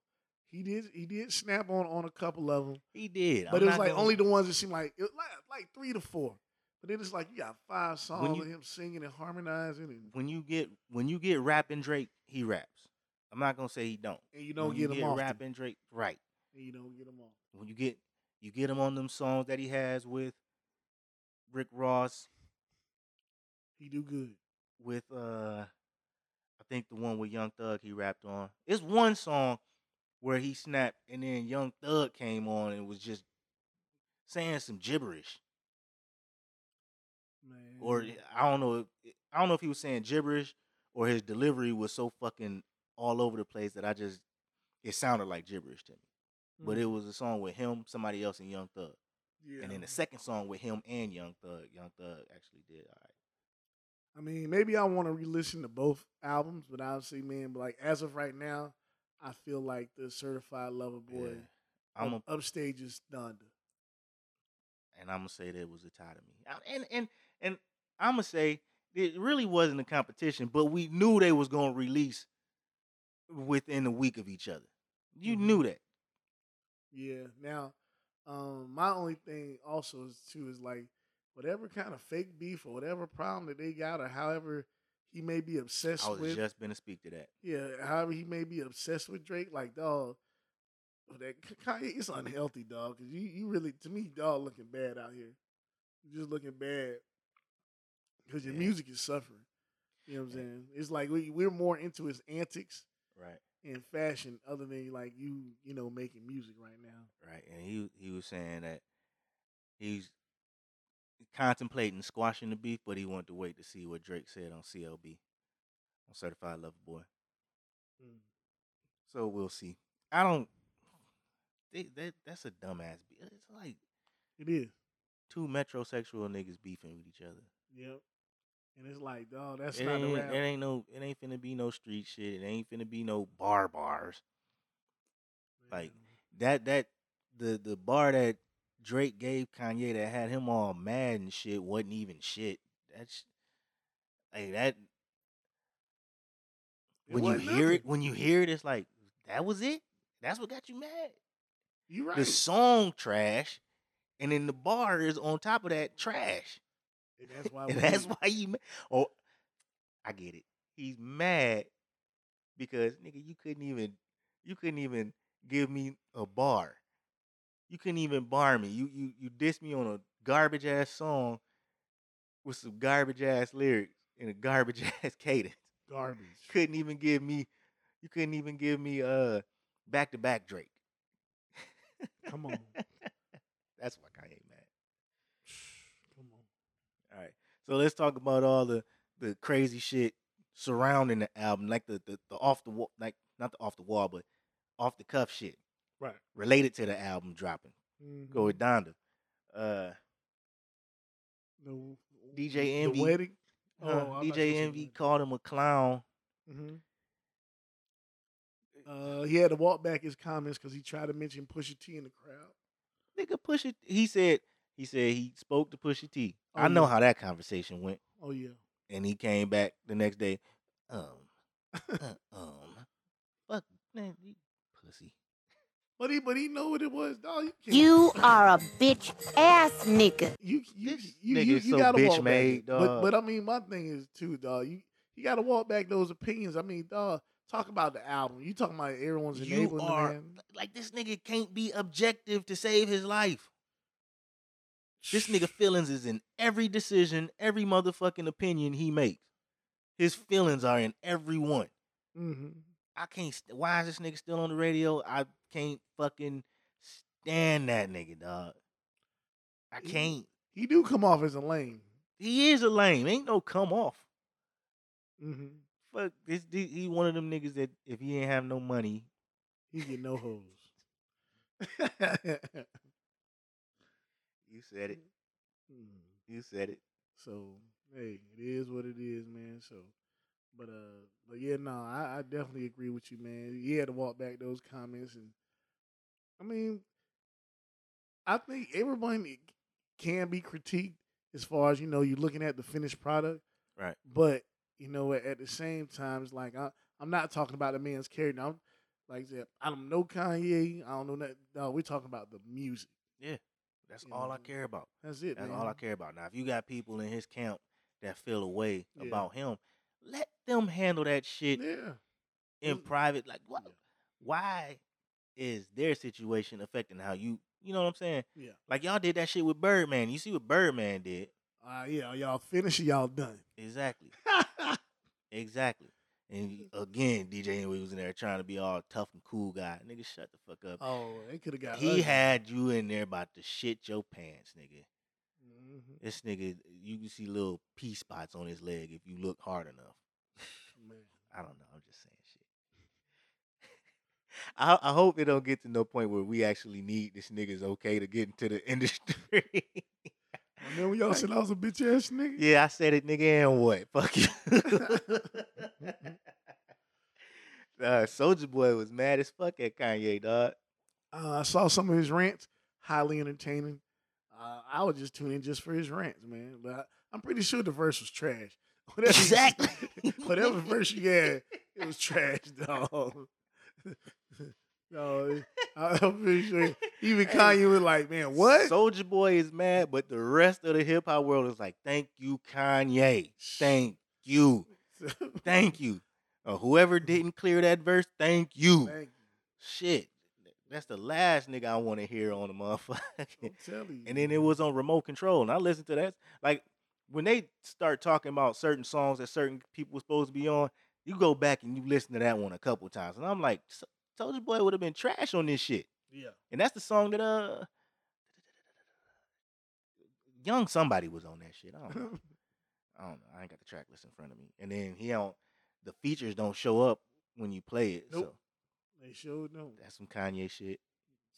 he did he did snap on on a couple of them, He did. but I'm it was like gonna- only the ones that seemed like it like like three to four. But then it's like you got five songs you- of him singing and harmonizing, and, when you get when you get rapping Drake, he raps. I'm not gonna say he don't. and you don't when get you him get off. rapping Drake, right? And you don't get him off. When you get you get him on them songs that he has with Rick Ross, He do good. with uh, I think the one with Young Thug he rapped on. It's one song where he snapped, and then Young Thug came on and was just saying some gibberish, Man. or I don't know, if- I don't know if he was saying gibberish or his delivery was so fucking all over the place that I just it sounded like gibberish to me. But Mm. it was a song with him, somebody else, and Young Thug. yeah. And then the second song with him and Young Thug, Young Thug actually did all right. I mean, maybe I want to re-listen to both albums, but obviously, man, but like as of right now, I feel like the Certified Lover Boy Yeah. I'm a, up, upstage is Donda. and I'm gonna say that it was a tie to me. And and and I'm gonna say it really wasn't a competition, but we knew they was gonna release within a week of each other. You Mhm. knew that. Yeah. Now, um, my only thing also is too is like whatever kind of fake beef or whatever problem that they got, or however he may be obsessed I was with. just gonna speak to that. Yeah, however he may be obsessed with Drake, like dog, that Kanye, it's unhealthy, dog. Cause you, you really, to me, dog, looking bad out here. You're just looking bad because your Yeah. music is suffering. You know what I'm saying? It's like we we're more into his antics Right. and fashion, other than like you, you know, making music right now. Right. And he he was saying that he's contemplating squashing the beef, but he wanted to wait to see what Drake said on CLB on Certified Lover Boy. Mm. So we'll see. I don't. They, that that's a dumbass. Beef. It's like It is. two metrosexual niggas beefing with each other. Yep. And it's like, dog, that's it not ain't, the rap. it ain't no. It ain't finna be no street shit. It ain't finna be no bar bars. like, That that the the bar that Drake gave Kanye that had him all mad and shit wasn't even shit. That's like that. It When you wasn't hear it, when you hear it, it's like that was it. That's what got you mad. you right. The song trash, and then the bar is on top of that trash. and that's why. and that's why you. Oh, I get it. He's mad because nigga, you couldn't even, you couldn't even give me a bar. You couldn't even bar me. You you you dissed me on a garbage ass song with some garbage ass lyrics and a garbage ass cadence. garbage. Couldn't even give me. You couldn't even give me uh back to back Drake. Come on. That's why Kanye mad. Come on. All right. So let's talk about all the the crazy shit surrounding the album, like the the, the off the wall, like not the off the wall, but off the cuff shit Right. related to the album dropping. Go Mhm. with Donda. Uh, The, DJ the Envy. wedding. Oh, I DJ Envy called him a clown. hmm Uh, he had to walk back his comments because he tried to mention Pusha T in the crowd. Nigga, Pusha. He said he said he spoke to Pusha T. I Oh, know yeah. how that conversation went, Oh yeah. and he came back the next day. Um, uh, um, fuck, man, you pussy. But he, but he know what it was, dog. You, can't, You are a bitch ass nigga. you, you, This you, you, you so gotta bitch walk made, back. it. But, but I mean, my thing is too, dog. You, you gotta walk back those opinions. I mean, dog. Talk about the album. You talking about everyone's You enabling the are man. like this nigga can't be objective to save his life. This nigga feelings is in every decision, every motherfucking opinion he makes. His feelings are in every one. hmm I can't. Why is this nigga still on the radio? I can't fucking stand that nigga, dog. I He- can't. He do come off as a lame. He is a lame. Ain't no come off. hmm Fuck this. He he one of them niggas that if he ain't have no money, He get no hoes. you said it. Mm. You said it. So hey, it is what it is, man. So, but uh, but yeah, no, I, I definitely agree with you, man. He had to walk back those comments, and I mean, I think everybody can be critiqued as far as you know, you're looking at the finished product, Right. But you know, at, at the same time, it's like I, I'm not talking about the man's character. I'm like I said, I don't know Kanye. I don't know that. No, we're talking about the music. Yeah, that's You all know, I care about. That's it, That's man. all I care about. Now, if you got people in his camp that feel a way Yeah. about him, let them handle that shit Yeah. in private. Like, what? Yeah. Why is their situation affecting how you? You know what I'm saying? Yeah. Like y'all did that shit with Birdman. You see what Birdman did? Uh, yeah, y'all finish, y'all done. Exactly. Exactly. And again, DJ Envy was in there trying to be all tough and cool guy. Nigga, shut the fuck up. Oh, they could have got. he ugly. had you in there about to shit your pants, nigga. Mhm. This nigga, you can see little pea spots on his leg if you look hard enough. Man. I don't know. I'm just saying shit. I, I hope it don't get to no point where we actually need this nigga's okay to get into the industry. And then y'all said I was a bitch ass nigga. yeah, I said it, nigga, and what? Fuck you. uh, Soulja Boy was mad as fuck at Kanye, dog. Uh, I saw some of his rants, highly entertaining. Uh, I would just tune in just for his rants, man. But I, I'm pretty sure the verse was trash. Whatever Exactly. whatever verse you had, it was trash, dog. no, I'm pretty sure even Kanye was like, "Man, what?" Soulja Boy is mad, but the rest of the hip hop world is like, thank you, Kanye. Thank you. Thank you. Uh, whoever didn't clear that verse, thank you. Thank you. Shit. That's the last nigga I want to hear on the motherfucker. I'm telling you. and then it was on remote control. And I listened to that. Like when they start talking about certain songs that certain people were supposed to be on, you go back and you listen to that one a couple times. And I'm like, "So- Soulja Boy would have been trash on this shit. yeah. And that's the song that uh Young somebody was on that shit. I don't know. I don't know. I ain't got the track list in front of me. And then he don't the features don't show up when you play it. Nope. So they showed no. that's some Kanye shit.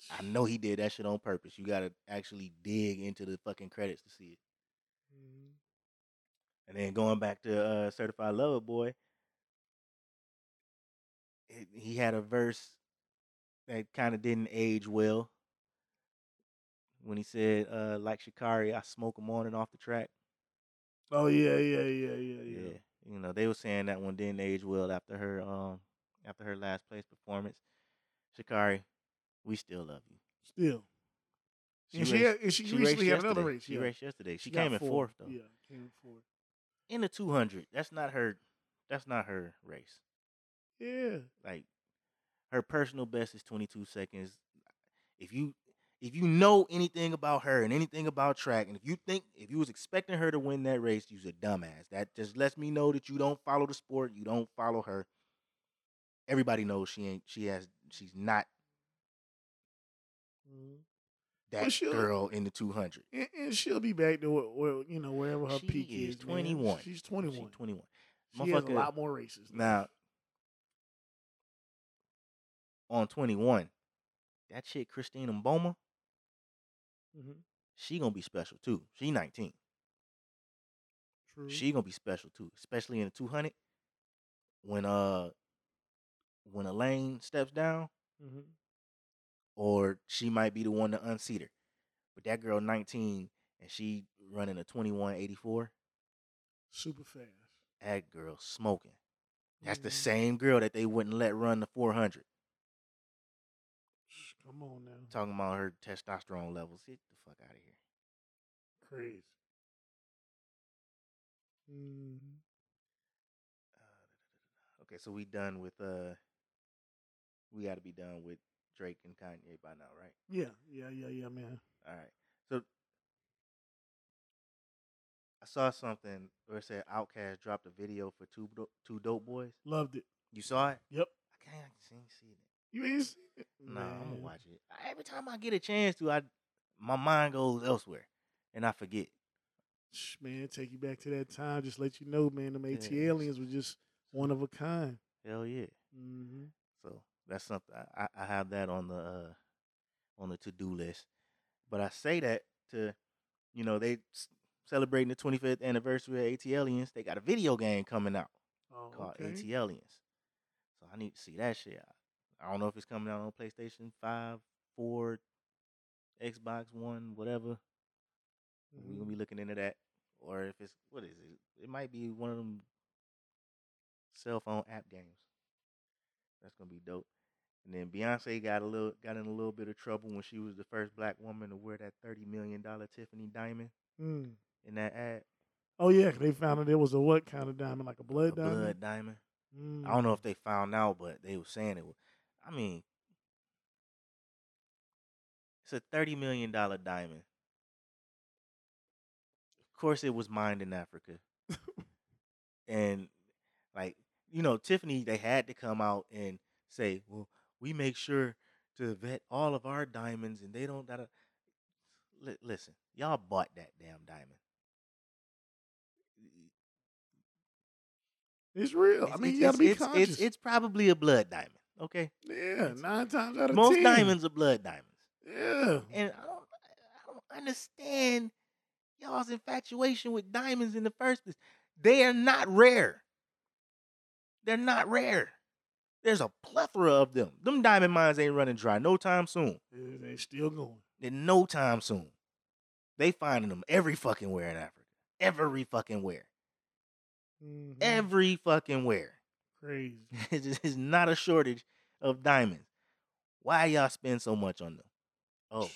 I know he did that shit on purpose. You gotta actually dig into the fucking credits to see it. Mhm. And then going back to uh, Certified Lover Boy, it, he had a verse that kind of didn't age well. When he said, uh, like Sha'Carri, I smoke him on and off the track. Oh yeah, yeah, yeah, yeah, Yeah. yeah. You know, they were saying that one didn't age well after her um after her last place performance. Sha'Carri, we still love you. Still, and she raced- had, and she, she recently had another race. She yeah. raced yesterday. She, got came in fourth though. Yeah, came in fourth. In the two hundred. That's not her that's not her race. Yeah, Like her personal best is 22 seconds. If you if you know anything about her and anything about track, and if you think if you was expecting her to win that race, you's a dumbass. That just lets me know that you don't follow the sport, you don't follow her. Everybody knows she ain't she has she's not Mhm. that girl in the 200. and, and she'll be back to where, where you know wherever her She peak is is. 21. She's She's 21. 21. She has a lot more races. Now on 21, that chick Christina Mboma, Mhm. she gonna be special too. She 19. True. She gonna be special too, especially in the 200. When uh when Elaine steps down, Mhm. or she might be the one to unseat her. But that girl 19 and she running a 2184, super fast. that girl smoking. That's the Mhm. same girl that they wouldn't let run the 400. Come on now, Talking about her testosterone levels. Get the fuck out of here. crazy. Mhm. Uh, okay, so we done with uh we got to be done with Drake and Kanye by now, right? Yeah, yeah, yeah, yeah, man. All right. So I saw something where it said Outkast dropped a video for two two dope boys. Loved it. You saw it? Yep. I can't see, see it. You ain't seen it? No, I'm gonna watch it. Every time I get a chance to, I my mind goes elsewhere, and I forget. Man, take you back to that time. Just let you know, man. Them AT Yeah. aliens were just one of a kind. Hell yeah! hmm So that's something I, I have that on the uh, on the to do list. But I say that to, you know, they celebrating the 25th anniversary of ATLiens. They got a video game coming out Oh, called okay. ATLiens. So I need to see that shit. I don't know if it's coming out on PlayStation 5, 4, Xbox One, whatever. We're Mhm. gonna be looking into that. Or if it's what is it? It might be one of them cell phone app games. That's gonna be dope. And then Beyonce got a little got in a little bit of trouble when she was the first black woman to wear that thirty million dollar Tiffany diamond Mm. in that ad. Oh yeah, they found out it was a what kind of diamond, like a blood a diamond. blood diamond. Mm. I don't know if they found out, but they were saying it was. I mean, it's a thirty million dollar diamond. Of course, it was mined in Africa, and like you know, Tiffany, they had to come out and say, well, we make sure to vet all of our diamonds and they don't gotta Li- listen, y'all bought that damn diamond. It's real. I mean, it's, you gotta be it's, conscious. It's, it's probably a blood diamond. Okay, yeah, nine times out of most ten. diamonds are blood diamonds, Yeah. and I don't, I don't understand y'all's infatuation with diamonds in the first place. They are not rare. They're not rare. There's a plethora of them. Them diamond mines ain't running dry no time soon. Yeah, They still going. In no time soon. They finding them every fucking where in Africa. Every fucking where. Mhm. Every fucking where. Crazy. It's not a shortage of diamonds. Why y'all spend so much on them? Oh,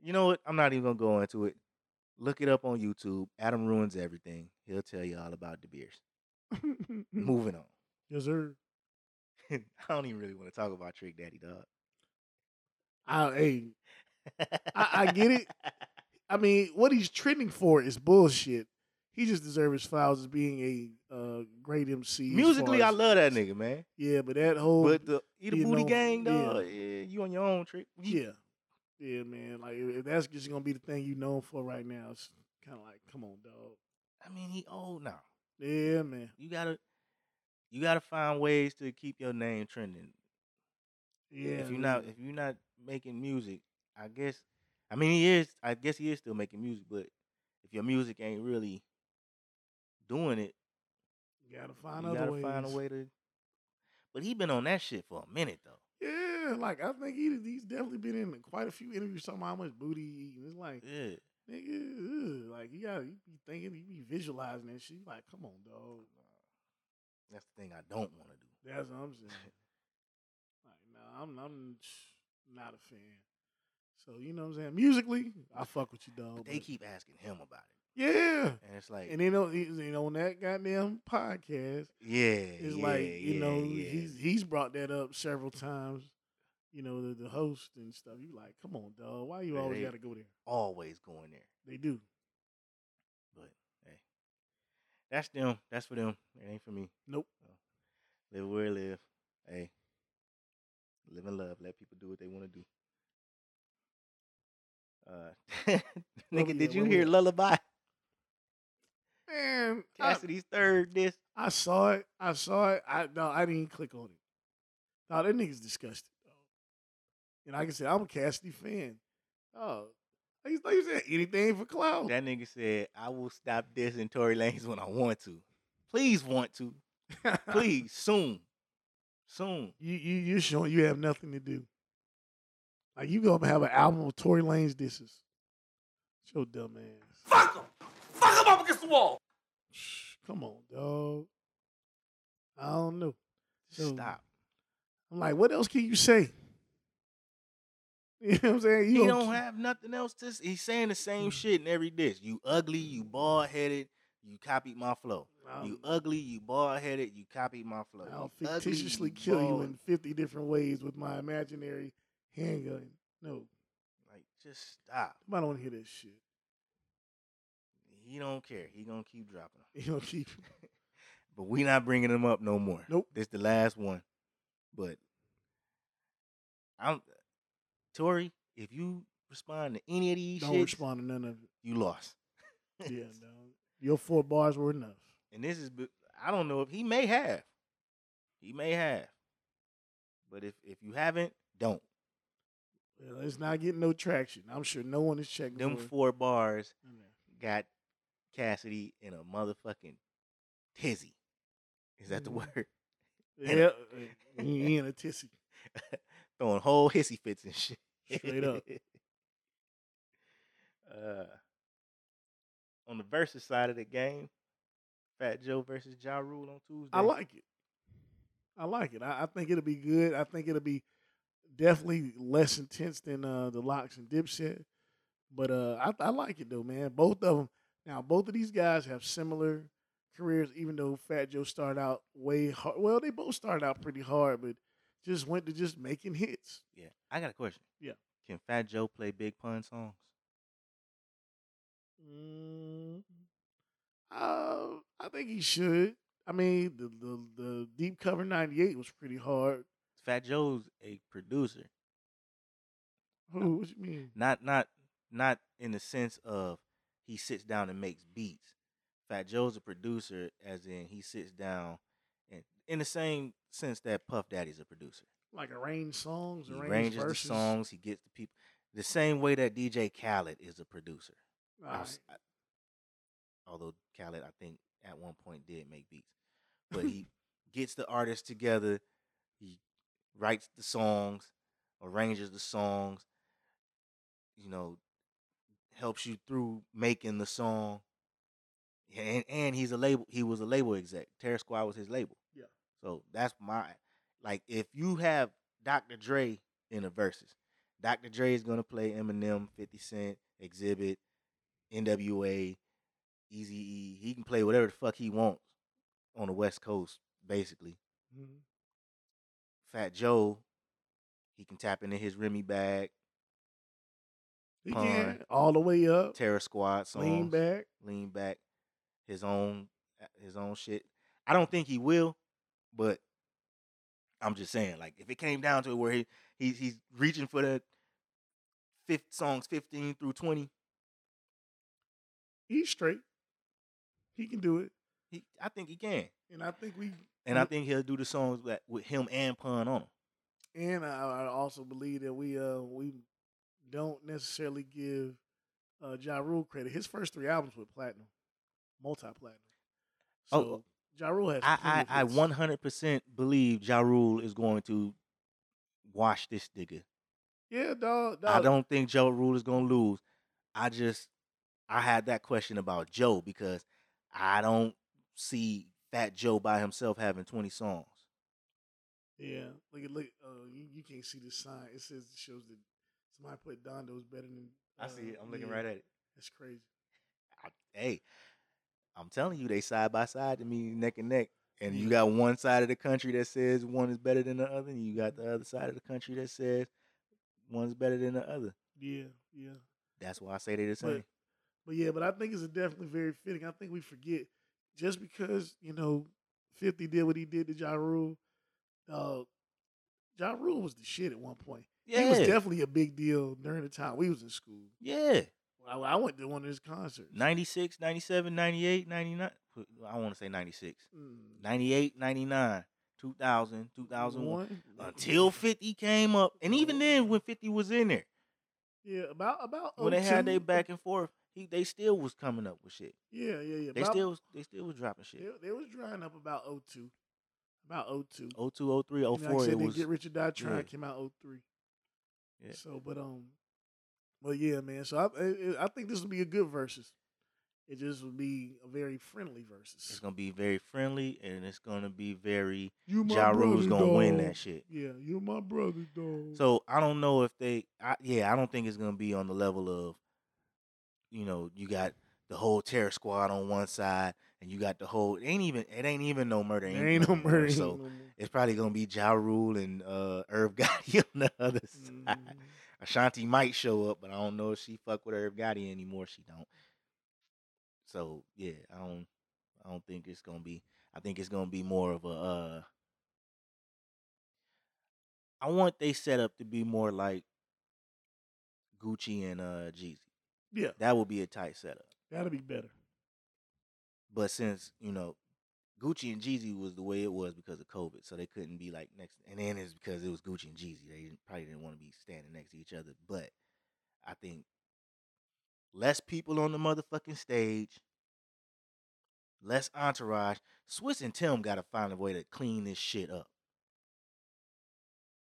you know what? I'm not even gonna go into it. Look it up on YouTube. Adam ruins everything. He'll tell you all about De Beers. Moving on. yes, sir. I don't even really want to talk about Trick Daddy, dog. I, hey, I, I get it. I mean, what he's trending for is bullshit. He just deserves his flowers as being a uh, great MC. Musically, I love that nigga, man. Yeah, but that whole But the eat a booty know, gang, yeah. dog. Yeah. you on your own, Trick. Yeah, yeah, man. Like if if that's just gonna be the thing you known for right now, it's kind of like, come on, dog. I mean, he old now. Yeah, man. You gotta, you gotta find ways to keep your name trending. Yeah. if you're not, if you're not making music, I guess. I mean, he is. I guess he is still making music, but if your music ain't really doing it, you gotta find you gotta ways. find a way to. But he been on that shit for a minute though. Yeah, like I think he, he's definitely been in quite a few interviews talking about how much booty he eating. It's like, Yeah. nigga, ugh, like you got you be thinking, you be visualizing that shit. You Like, come on, dog. That's the thing I don't want to do. That's what I'm saying. like, no, I'm I'm not a fan. So you know what I'm saying. Musically, I fuck with you, dog. But they but- keep asking him about it, yeah. and it's like, And then on, you know, on that goddamn podcast, yeah, it's yeah, like you yeah, know yeah. he's he's brought that up several times. You know the, the host and stuff. You like, come on, dog. Why you always got to go there? always going there. They do. That's them. That's for them. It ain't for me. Nope. Live where I live. Hey, live in love. Let people do what they want to do. Uh, nigga, did you hear? Lullaby? Man, I, Cassidy's third disc. I saw it. I saw it. I no, I didn't even click on it. No, that nigga's disgusting. And like I say I'm a Cassidy fan. Oh, you- like you said, anything for clout. That nigga said, "I will stop dissing Tory Lanez when I want to. Please want to. Please soon, soon. you you you're showing you have nothing to do. Like you gonna have an album of Tory Lanez disses. Show dumb ass. Fuck him! Fuck him up against the wall! Shh, Come on, dog. I don't know. So, Stop. I'm like, what else can you say? You know what I'm saying? He gonna don't have nothing else to. say. He's saying the same shit in every dish. You ugly. You bald headed. You copied my flow. you Um, ugly. You bald headed. You copied my flow. I'll You ugly, fictitiously you kill you in 50 different ways with my imaginary handgun. No, Like, just stop. I don't want to hear this shit. He don't care. He gonna keep dropping them. You know, keep. But we not bringing him up no more. Nope. This the last one. But I'm Tory. If you respond to any of these shit, Don't shits, respond to none of it. you lost. Yeah, no. Your four bars were enough. And this is, I don't know if he may have. He may have. But if if you haven't, don't. Well, it's not getting no traction. I'm sure no one is checking Them for it. four bars got Cassidy in a motherfucking tizzy. Is that the Mhm. word? Yeah, uh, he in a tizzy. Throwing whole hissy fits and shit. Straight up. uh, on the versus side of the game, Fat Joe versus Ja Rule on Tuesday. I like it. I like it. I, I think it'll be good. I think it'll be definitely less intense than uh, the Lox and dipset. But uh, I, I like it though, man. Both of them. Now, both of these guys have similar careers, even though Fat Joe started out way hard. Well, they both started out pretty hard, but just went to just making hits. Yeah, I got a question. Yeah. Can Fat Joe play Big Pun songs? Mm, uh, I think he should. I mean, the the, the deep cover '98 was pretty hard. Fat Joe's a producer, Who? What you mean? not not not in the sense of he sits down and makes beats. Fat Joe's a producer, as in he sits down in the same sense that Puff Daddy's a producer. Like arrange songs, arrange arranges verses. the songs. He gets the people the same way that DJ Khaled is a producer. I I- although Khaled, I think at one point did make beats, but he gets the artists together. He writes the songs, arranges the songs. You know, helps you through making the song. And and he's a label. He was a label exec. Terror Squad was his label. So that's my like. If you have Dr. Dre in the verses, Dr. Dre is gonna play Eminem, Fifty Cent, Xzibit, NWA, Easy E. He can play whatever the fuck he wants on the West Coast, basically. Mhm. Fat Joe, he can tap into his Remy bag, He Pun. can all the way up, Terror Squad songs, lean back. lean back, his own uh, his own shit. I don't think he will, but I'm just saying, like, if it came down to it where he, he he's reaching for the fifth songs 15 through 20, He's straight. He can do it, he I think he can. and I think we. And I think he'll do the songs that, with him and Pun on them. And I, I also believe that we uh we don't necessarily give uh Ja Rule credit. His first three albums were platinum, multi platinum. So Oh, Ja Rule has. I I, I 100% believe Ja Rule is going to wash this nigga. Yeah, dog. dog. I don't think Joe Rule is gonna lose. I just I had that question about Joe because I don't see Fat Joe by himself having 20 songs. Yeah, look at look. Uh, you, you can't see the sign. It says it shows that somebody put Donda's better than. I see it. uh, I'm looking yeah, right at it. That's crazy. I, hey, I'm telling you, they side by side to me, neck and neck. And you got one side of the country that says one is better than the other, and you got the other side of the country that says one's better than the other. Yeah, yeah. That's why I say they're the same. But but yeah, but I think it's definitely very fitting. I think we forget just because you know Fifty did what he did to Ja Rule. Uh, ja Rule was the shit at one point. yeah, He was definitely a big deal during the time we was in school. yeah. I, I went to one of his concerts. 96, 97, 98, 99. I want to say 96. Mm, 98, 99, 2000, 2001. one? Until 50 came up. And even then, when 50 was in there, yeah, about about when they had 02, their back and forth, he they still was coming up with shit. Yeah, yeah, yeah. They about- still was, they still was dropping shit. They, they was drying up about 02. About 02. 02, 03, You know, like I said, it was. Get Rich or Die Trying yeah. came out 03. Yeah. So, but um, but yeah, man. So I I, think this will be a good versus. It just will be a very friendly versus. It's gonna be very friendly and it's gonna be very You my Ja Rule's brother, gonna win that shit. Yeah, you're my brother, dog. So I don't know if they, I, yeah, I don't think it's gonna be on the level of, you know, you got the whole terror squad on one side, and you got the whole. It ain't even. It ain't even no murder. there ain't no murder. So no it's probably gonna be Ja Rule and uh, Irv Gotti on the other side. Mhm. Ashanti might show up, but I don't know if she fuck with Irv Gotti anymore. She don't. So yeah, I don't. I don't think it's gonna be. I think it's gonna be more of a. uh I want they set up to be more like Gucci and uh Jeezy. Yeah, That would be a tight setup. that'll be better. But since you know Gucci and Jeezy was the way it was because of COVID, so they couldn't be like next. And then it's because it was Gucci and Jeezy. They didn't, probably didn't want to be standing next to each other. But I think less people on the motherfucking stage, less entourage. Swizz and Tim got to find a way to clean this shit up.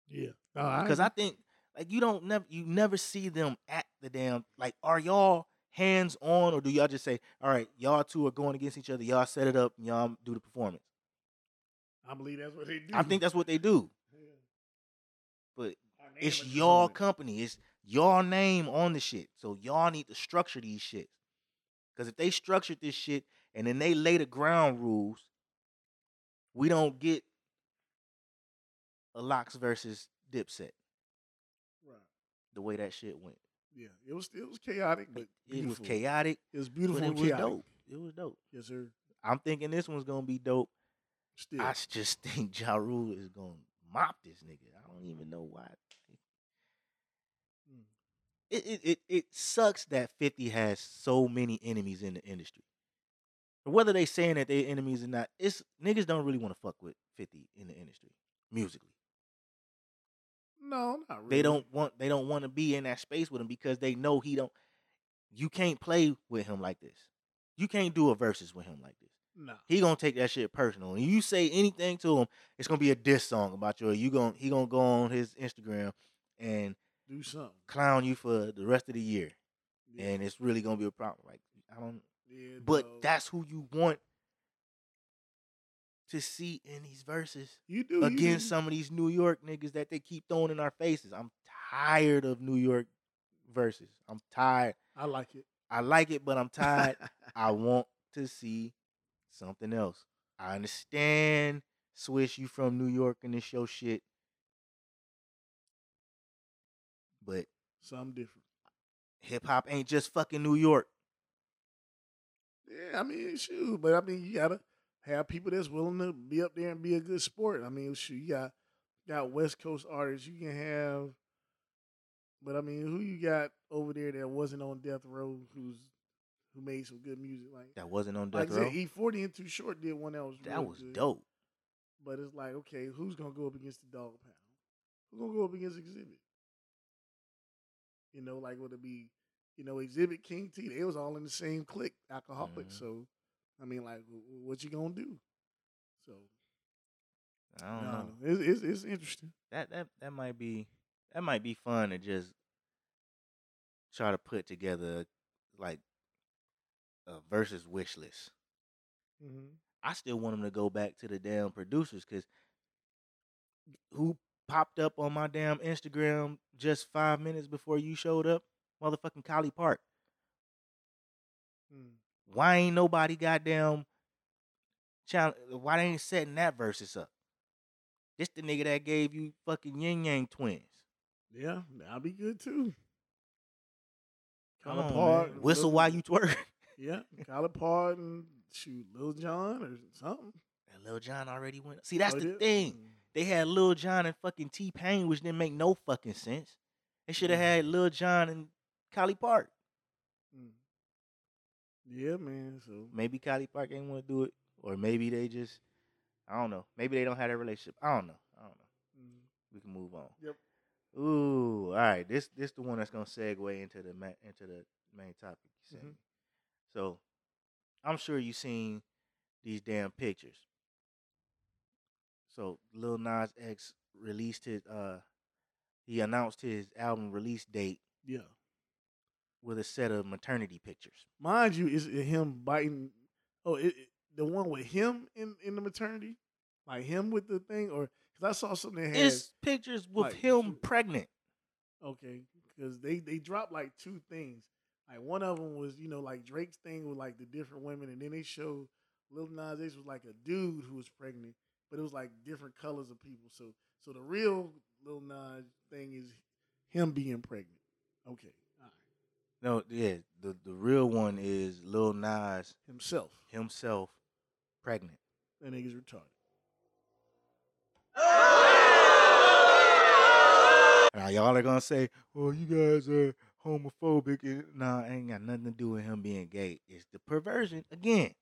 Yeah, no, I, Because I think like you don't never you never see them at the damn like are y'all hands on or do y'all just say all right y'all two are going against each other y'all set it up and y'all do the performance. I believe that's what they do. I think that's what they do. Yeah. But it's y'all it. company. It's y'all name on the shit. So y'all need to structure these shits. Cause if they structured this shit and then they lay the ground rules, we don't get a Lox versus dipset Right. the way that shit went. Yeah, it was it was chaotic, but It was chaotic, It was beautiful but it was chaotic. dope. It was dope. Yes, sir. I'm thinking this one's gonna be dope. Still, I just think Ja Rule is gonna mop this nigga. I don't even know why. Mm. It, it it it sucks that Fifty has so many enemies in the industry. Whether they saying that they enemies or not, it's niggas don't really want to fuck with Fifty in the industry musically. No, not really. They don't want they don't want to be in that space with him because they know he don't. You can't play with him like this. You can't do a versus with him like this. No. He gonna take that shit personal. And you say anything to him, it's gonna be a diss song about you. You gonna he gonna go on his Instagram and Do something. clown you for the rest of the year, Yeah. and it's really gonna be a problem. Like I don't. yeah, But dog. that's who you want to see in these verses you do you against do. some of these New York niggas that they keep throwing in our faces. I'm tired of New York verses. I'm tired. I like it. I like it, but I'm tired. I want to see something else. I understand, Swizz, you from New York and this show shit. But Something different. hip hop ain't just fucking New York. Yeah, I mean, shoot, but I mean, you gotta have people that's willing to be up there and be a good sport. I mean, shoot, you got got West Coast artists. You can have, but I mean, who you got over there that wasn't on Death Row? Who's who made some good music? Like, That wasn't on Death I Row. E Forty and Too Short did one that was that real was good. dope. But it's like, okay, who's gonna go up against the Dog Pound? Who's gonna go up against Xzibit? You know, like would it be, you know, Xzibit King T? They was all in the same clique, Alkaholiks. Mhm. So, I mean, like, wh- wh- what you gonna do? So, I don't no, know. no, it's, it's it's interesting. That that that might be that might be fun to just try to put together like a versus wish list. Mm-hmm. I still want them to go back to the damn producers because who popped up on my damn Instagram just five minutes before you showed up? Motherfucking Collipark. Mm. Why ain't nobody goddamn challenge? Why they ain't setting that versus up? This the nigga that gave you fucking Ying Yang Twins. Yeah, that'll be good too. Come Colin on, man. Whistle Lil- while you twerk. Yeah, Collipark and shoot Lil Jon or something. And Lil Jon already went. See, that's Oh, the yeah? thing. Mm. They had Lil Jon and fucking T-Pain, which didn't make no fucking sense. They should have Mhm. had Lil Jon and Collipark. Yeah, man. So Maybe Collipark ain't want to do it, or maybe they just, I don't know. Maybe they don't have that relationship. I don't know. I don't know. mm. We can move on. Yep. Ooh, all right. This this the one that's gonna segue into the ma- into the main topic. You Mhm. me. So, I'm sure you've seen these damn pictures. So Lil Nas X released his uh he announced his album release date yeah. With a set of maternity pictures. Mind you, is it eh, him biting? Oh, it, it- the one with him in in the maternity, like him with the thing, or because I saw something that had It's pictures with like, him pregnant. okay, because they they dropped like two things. Like one of them was you know like Drake's thing with like the different women, and then they showed Lil Nas X was like a dude who was pregnant, but it was like different colors of people. So so the real Lil Nas thing is him being pregnant. Okay. No, yeah, the the real one is Lil Nas himself. himself pregnant. That nigga's retarded. Now y'all are gonna say, "Well, you guys are homophobic." and- Nah, ain't got nothing to do with him being gay. It's the perversion again.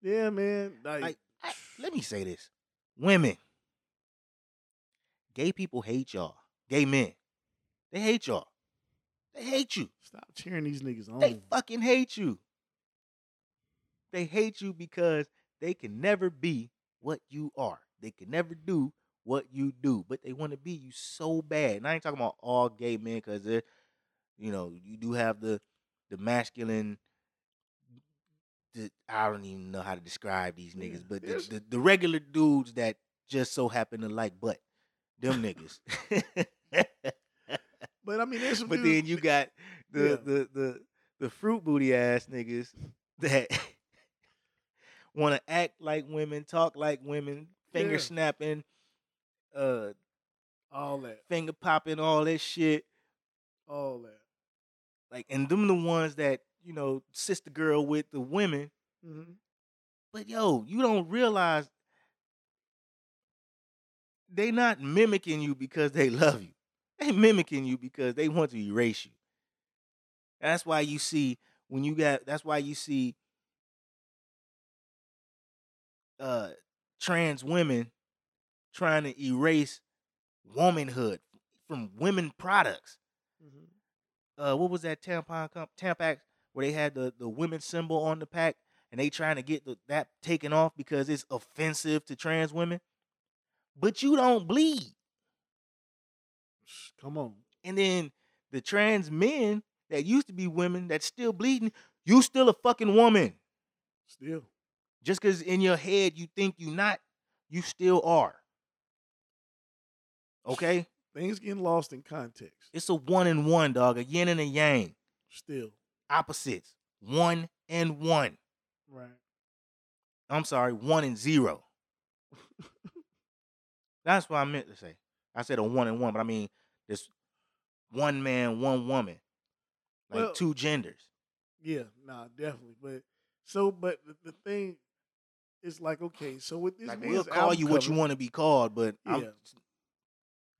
Yeah, man. Like, Like, I, let me say this: women, gay people hate y'all. Gay men, they hate y'all. They hate you. stop cheering these niggas on. They fucking hate you. They hate you because they can never be what you are. They can never do what you do, but they want to be you so bad. And I ain't talking about all gay men because they're, you know, you do have the the masculine. The, I don't even know how to describe these Yeah, niggas, but the, the, the regular dudes that just so happen to like butt, them niggas. but I mean, there's some But dudes- then you got the Yeah. the the the fruit booty ass niggas that want to act like women, talk like women, finger Yeah. snapping, uh, all that, finger popping, all that shit. all that. Like, and them the ones that you know, sister girl with the women. Mm-hmm. But yo, you don't realize they not mimicking you because they love you. They mimicking you because they want to erase you. That's why you see when you got. That's why you see uh trans women trying to erase womanhood from women products. Mhm. Uh, what was that tampon comp- Tampax where they had the the women symbol on the pack and they trying to get the, that taken off because it's offensive to trans women. But you don't bleed. Come on. And then the trans men that used to be women that still bleeding, you still a fucking woman. Still. Just because in your head you think you not, you still are. Okay? Things getting lost in context. It's a one and one, dog. A yin and a yang. Still. Opposites. One and one. Right. I'm sorry, one and zero. That's what I meant to say. I said a one and one, but I mean this one man, one woman. Like Well- two genders. Yeah, nah, definitely. But so, but the, the thing is like, okay, so with this Like we'll call you what you want to be called, but Yeah.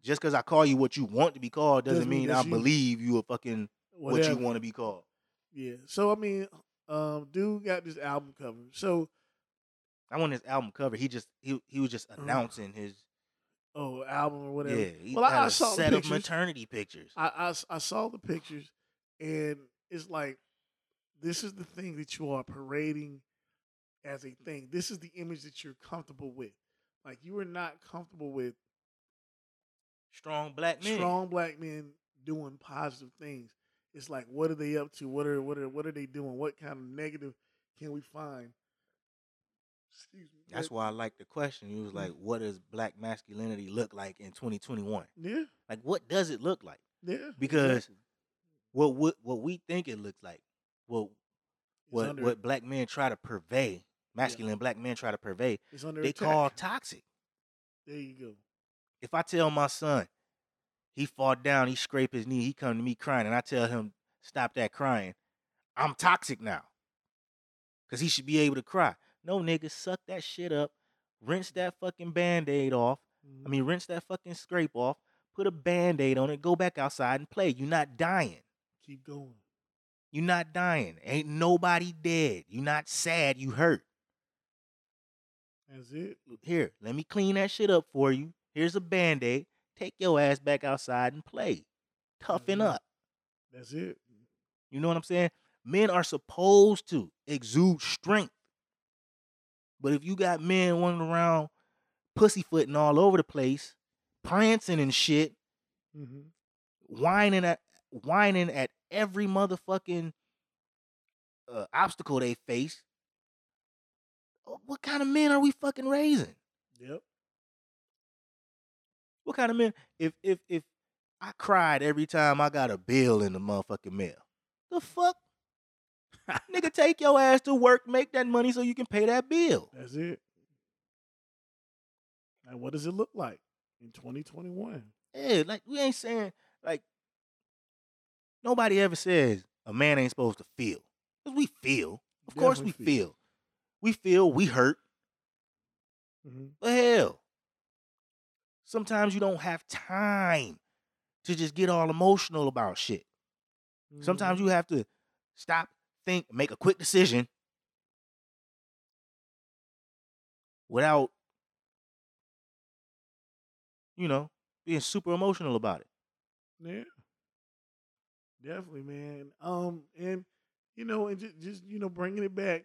just because I call you what you want to be called doesn't, Doesn't mean mean I you. believe you a fucking what you want to be called. Yeah. So I mean, um, dude got this album cover. So I want his album cover. He just he he was just Uh, announcing his oh, album or whatever. yeah. He Well, I- had I a saw the set of pictures. maternity pictures. I saw the pictures, and it's like, this is the thing that you are parading as a thing. This is the image that you're comfortable with. Like you are not comfortable with Strong black men. strong black men doing positive things. It's like, what are they up to? What are what are what are they doing? What kind of negative can we find? Excuse me. That's why I like the question. He was Mm. like, "What does black masculinity look like in 2021? Yeah, Like, what does it look like? yeah. Because. What what what we think it looks like? What what under- what black men try to purvey? Masculine black men try to purvey. They attack. call toxic. There you go. If I tell my son he fall down, he scrape his knee, he come to me crying, and I tell him stop that crying, I'm toxic now. Cause he should be able to cry. No nigga, suck that shit up, rinse that fucking band-aid off. I Mhm. mean, rinse that fucking scrape off, put a band-aid on it, go back outside and play. You're not dying. keep going. You're not dying. Ain't nobody dead. You're not sad. You hurt. That's it. Here, let me clean that shit up for you. Here's a band-aid. Take your ass back outside and play. Toughen Mhm. up. That's it. You know what I'm saying? Men are supposed to exude strength. But if you got men running around pussyfooting all over the place, prancing and shit, hmm whining at whining at every motherfucking uh, obstacle they face. uh, What kind of men are we fucking raising? Yep. What kind of men? If if if I cried every time I got a bill in the motherfucking mail, the fuck, nigga, take your ass to work, make that money so you can pay that bill. That's it. And what does it look like in 2021? Yeah, like we ain't saying like nobody ever says a man ain't supposed to feel. Cause we feel. Of course we feel. feel. We feel, we hurt. Mm-hmm. The hell. Sometimes you don't have time to just get all emotional about shit. Sometimes you have to stop, think, make a quick decision without, you know, being super emotional about it. Yeah. Definitely, man. Um, and you know, and just, just you know, bringing it back.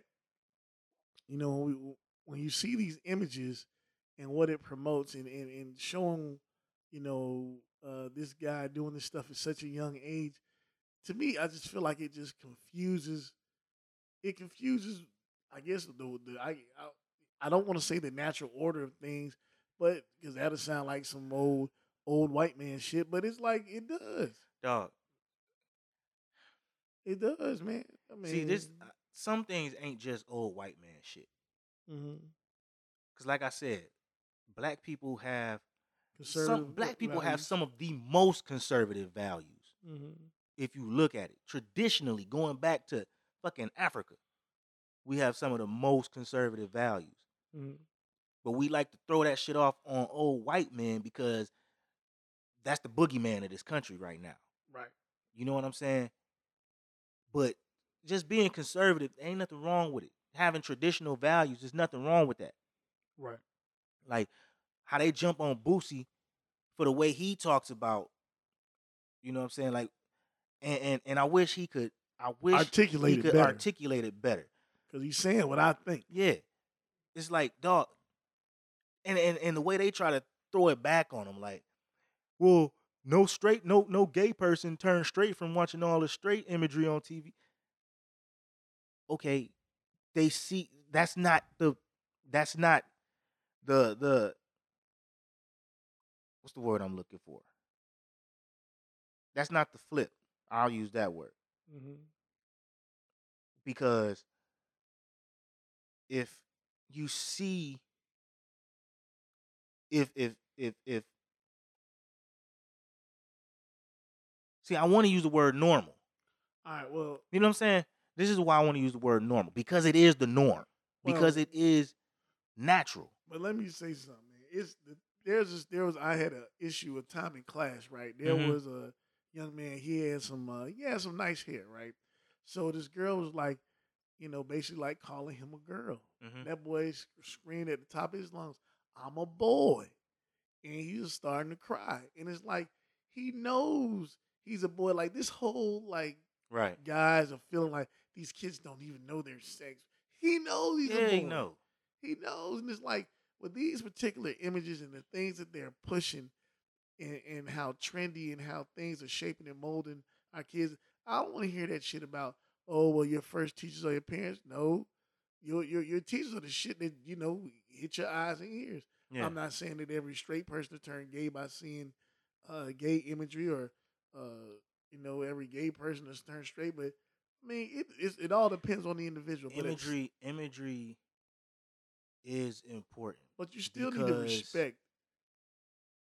You know, when, we, when you see these images and what it promotes, and and, and showing, you know, uh, this guy doing this stuff at such a young age, to me, I just feel like it just confuses. It confuses, I guess the, the I, I I don't want to say the natural order of things, but because that'll sound like some old old white man shit. But it's like it does. Dog. It does, man. I mean, See, this uh, some things ain't just old white man shit. mhm. Cause like I said, black people have some black people have some of the most conservative values. Mhm. If you look at it traditionally going back to fucking africa we have some of the most conservative values Mhm. But we like to throw that shit off on old white men because that's the boogeyman of this country right now. Right. You know what I'm saying? But just being conservative, ain't nothing wrong with it. Having traditional values, there's nothing wrong with that. Right. Like how they jump on Boosie for the way he talks about, you know what I'm saying? Like, and and, and I wish he could. I wish Articulate he it could better. articulate it better. Because he's saying what I think. Yeah, it's like dog, and and and the way they try to throw it back on him, like, well, no straight, no no gay person turned straight from watching all the straight imagery on TV. Okay, they see that's not the that's not the the what's the word I'm looking for? That's not the flip. I'll use that word Mm-hmm. because if you see if if if if see i want to use the word normal All right. Well, you know what i'm saying this is why i want to use the word normal because it is the norm because it is natural but let me say something. It's the, there's this, there was I had an issue with time in class. Right. There Mhm. was a young man. He had some uh, he had some nice hair. Right. So this girl was like, you know, basically like calling him a girl. Mhm. That boy sc- screamed at the top of his lungs, "I'm a boy," and he was starting to cry. And it's like he knows he's a boy. Like this whole like right guys are feeling like these kids don't even know their sex. He knows he's yeah a boy. you know He knows, and it's like with these particular images and the things that they're pushing, and, and how trendy and how things are shaping and molding our kids. I don't want to hear that shit about oh well, your first teachers are your parents. No, your your your teachers are the shit that you know hit your eyes and ears. yeah I'm not saying that every straight person to turn gay by seeing uh, gay imagery or uh, you know every gay person to turn straight, but I mean it it's, it all depends on the individual. But imagery imagery is important but you still need to respect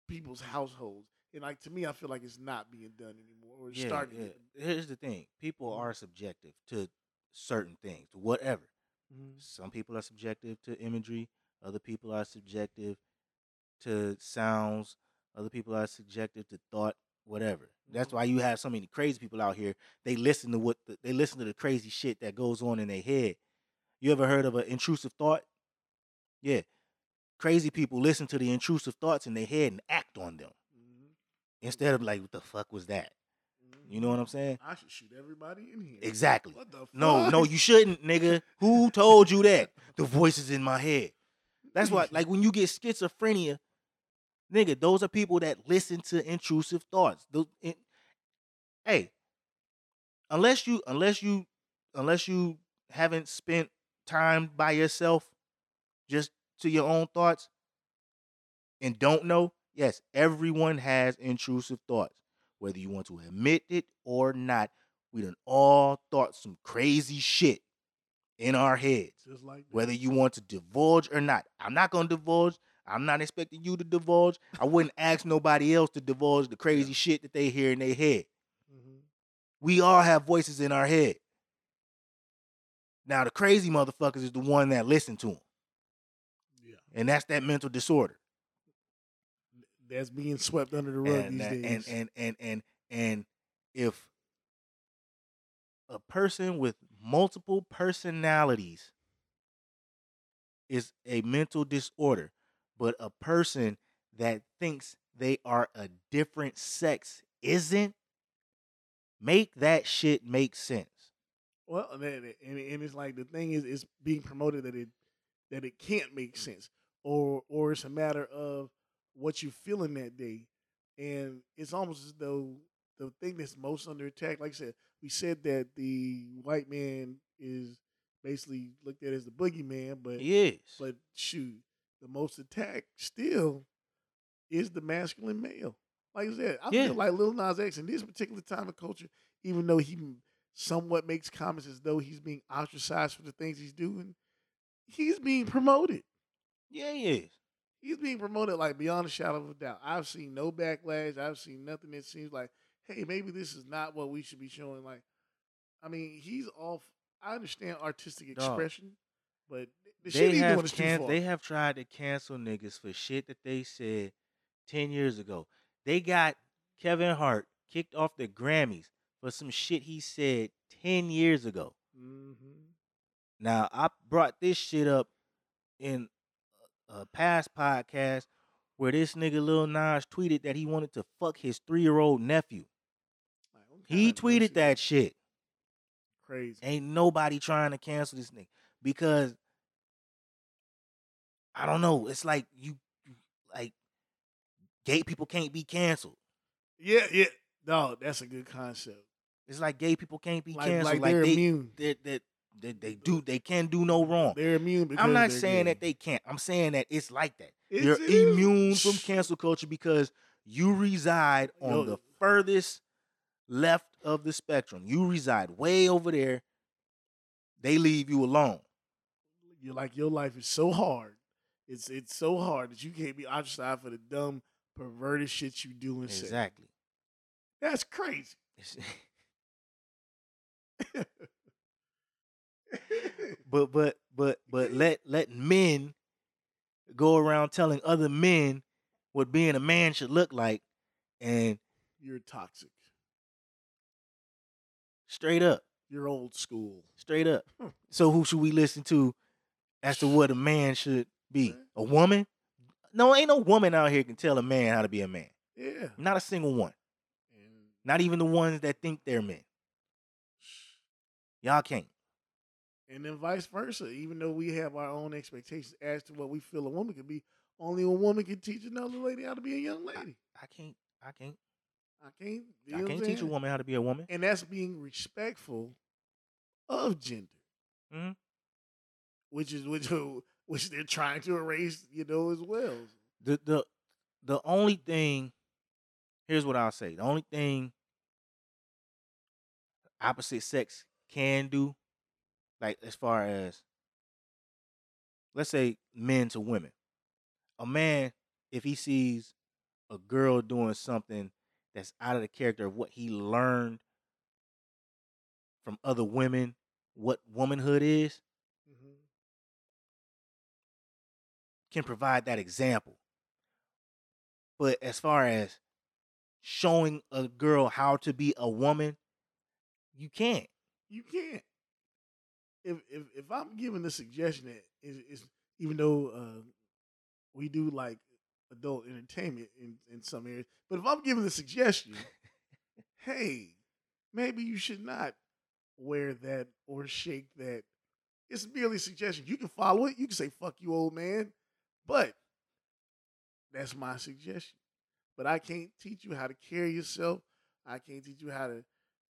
people's households. And like to me, I feel like it's not being done anymore. Or it's yeah, starting. yeah. get- here's the thing people Mhm. are subjective to certain things to whatever Mhm. Some people are subjective to imagery. Other people are subjective to sounds. Other people are subjective to thought. Whatever. That's Mhm. why you have so many crazy people out here. They listen to what the, they listen to the crazy shit that goes on in their head. You ever heard of an intrusive thought? Yeah, crazy people listen to the intrusive thoughts in their head and act on them Mhm. instead of like, "What the fuck was that?" You know what I'm saying? I should shoot everybody in here. Exactly. What the No, no, you shouldn't, nigga. Who told you that? The voices in my head. That's why, like, when you get schizophrenia, nigga, those are people that listen to intrusive thoughts. Those, in, hey, unless you, unless you, unless you haven't spent time by yourself, just to your own thoughts, and don't know, yes, everyone has intrusive thoughts, whether you want to admit it or not. We done all thought some crazy shit in our heads Just like that. whether you want to divulge or not. I'm not going to divulge. I'm not expecting you to divulge. I wouldn't ask nobody else to divulge the crazy shit that they hear in their head. Mhm. We all have voices in our head. Now, the crazy motherfuckers is the one that listen to them, and that's that mental disorder. that's being swept under the rug And, these that- days. and and and and and if a person with multiple personalities is a mental disorder, but a person that thinks they are a different sex isn't, make that shit make sense. Well, and, and, it's like the thing is, it's being promoted that it that it can't make mm. sense, or or it's a matter of what you're feeling that day, and it's almost as though the thing that's most under attack. Like I said, we said that the white man is basically looked at as the boogeyman, but Yes. but shoot, the most attacked still is the masculine male. Like I said, I Yeah. feel like Lil Nas X in this particular time of culture, even though he somewhat makes comments as though he's being ostracized for the things he's doing, he's being promoted. Yeah, yes. He's being promoted like beyond a shadow of a doubt. I've seen no backlash. I've seen nothing that seems like, hey, maybe this is not what we should be showing. Like, I mean, he's off. I understand artistic Dog. expression, But the they shit he have is can- they have tried to cancel niggas for shit that they said ten years ago. They got Kevin Hart kicked off the Grammys for some shit he said ten years ago. hmm Now I brought this shit up in a past podcast where this nigga Lil Nas tweeted that he wanted to fuck his three year old nephew. Like, He tweeted that shit. Crazy. Ain't nobody trying to cancel this nigga because I don't know. It's like you like gay people can't be canceled. Yeah, yeah. No, that's a good concept. It's like gay people can't be Like, canceled. like Like, they're they, immune. they, they, they, they do they can't do no wrong. They're immune. Because I'm not saying that they can't. I'm saying that it's like that. You're is. immune from cancel culture because you reside on Yo. the furthest left of the spectrum. You reside way over there. They leave you alone. You're like your life is so hard. It's it's so hard that you can't be ostracized for the dumb, perverted shit you do and say. Exactly. That's crazy. But but but but let let men go around telling other men what being a man should look like and You're toxic. straight up. You're old school. straight up. Hmm. so who should we listen to as to what a man should be? A woman? No ain't no woman out here can tell a man how to be a man. Yeah. not a single one. And not even the ones that think they're men. Y'all can't and then vice versa. Even though we have our own expectations as to what we feel a woman can be, only a woman can teach another lady how to be a young lady. i can't i can't I can't. You i know what can't teach a woman how to be a woman and that's being respectful of gender, Mhm. which is which which they're trying to erase, you know, as well. the the the only thing here's what I'll say. The only thing opposite sex can do, like as far as let's say men to women. A man, if he sees a girl doing something that's out of the character of what he learned from other women, what womanhood is, Mhm. can provide that example. But as far as showing a girl how to be a woman, you can't. You can't. If if if I'm giving the suggestion that is, is even though uh, we do like adult entertainment in in some areas, but if I'm giving the suggestion, hey, maybe you should not wear that or shake that. It's merely a suggestion. You can follow it. You can say "fuck you, old man," but that's my suggestion. But I can't teach you how to carry yourself. I can't teach you how to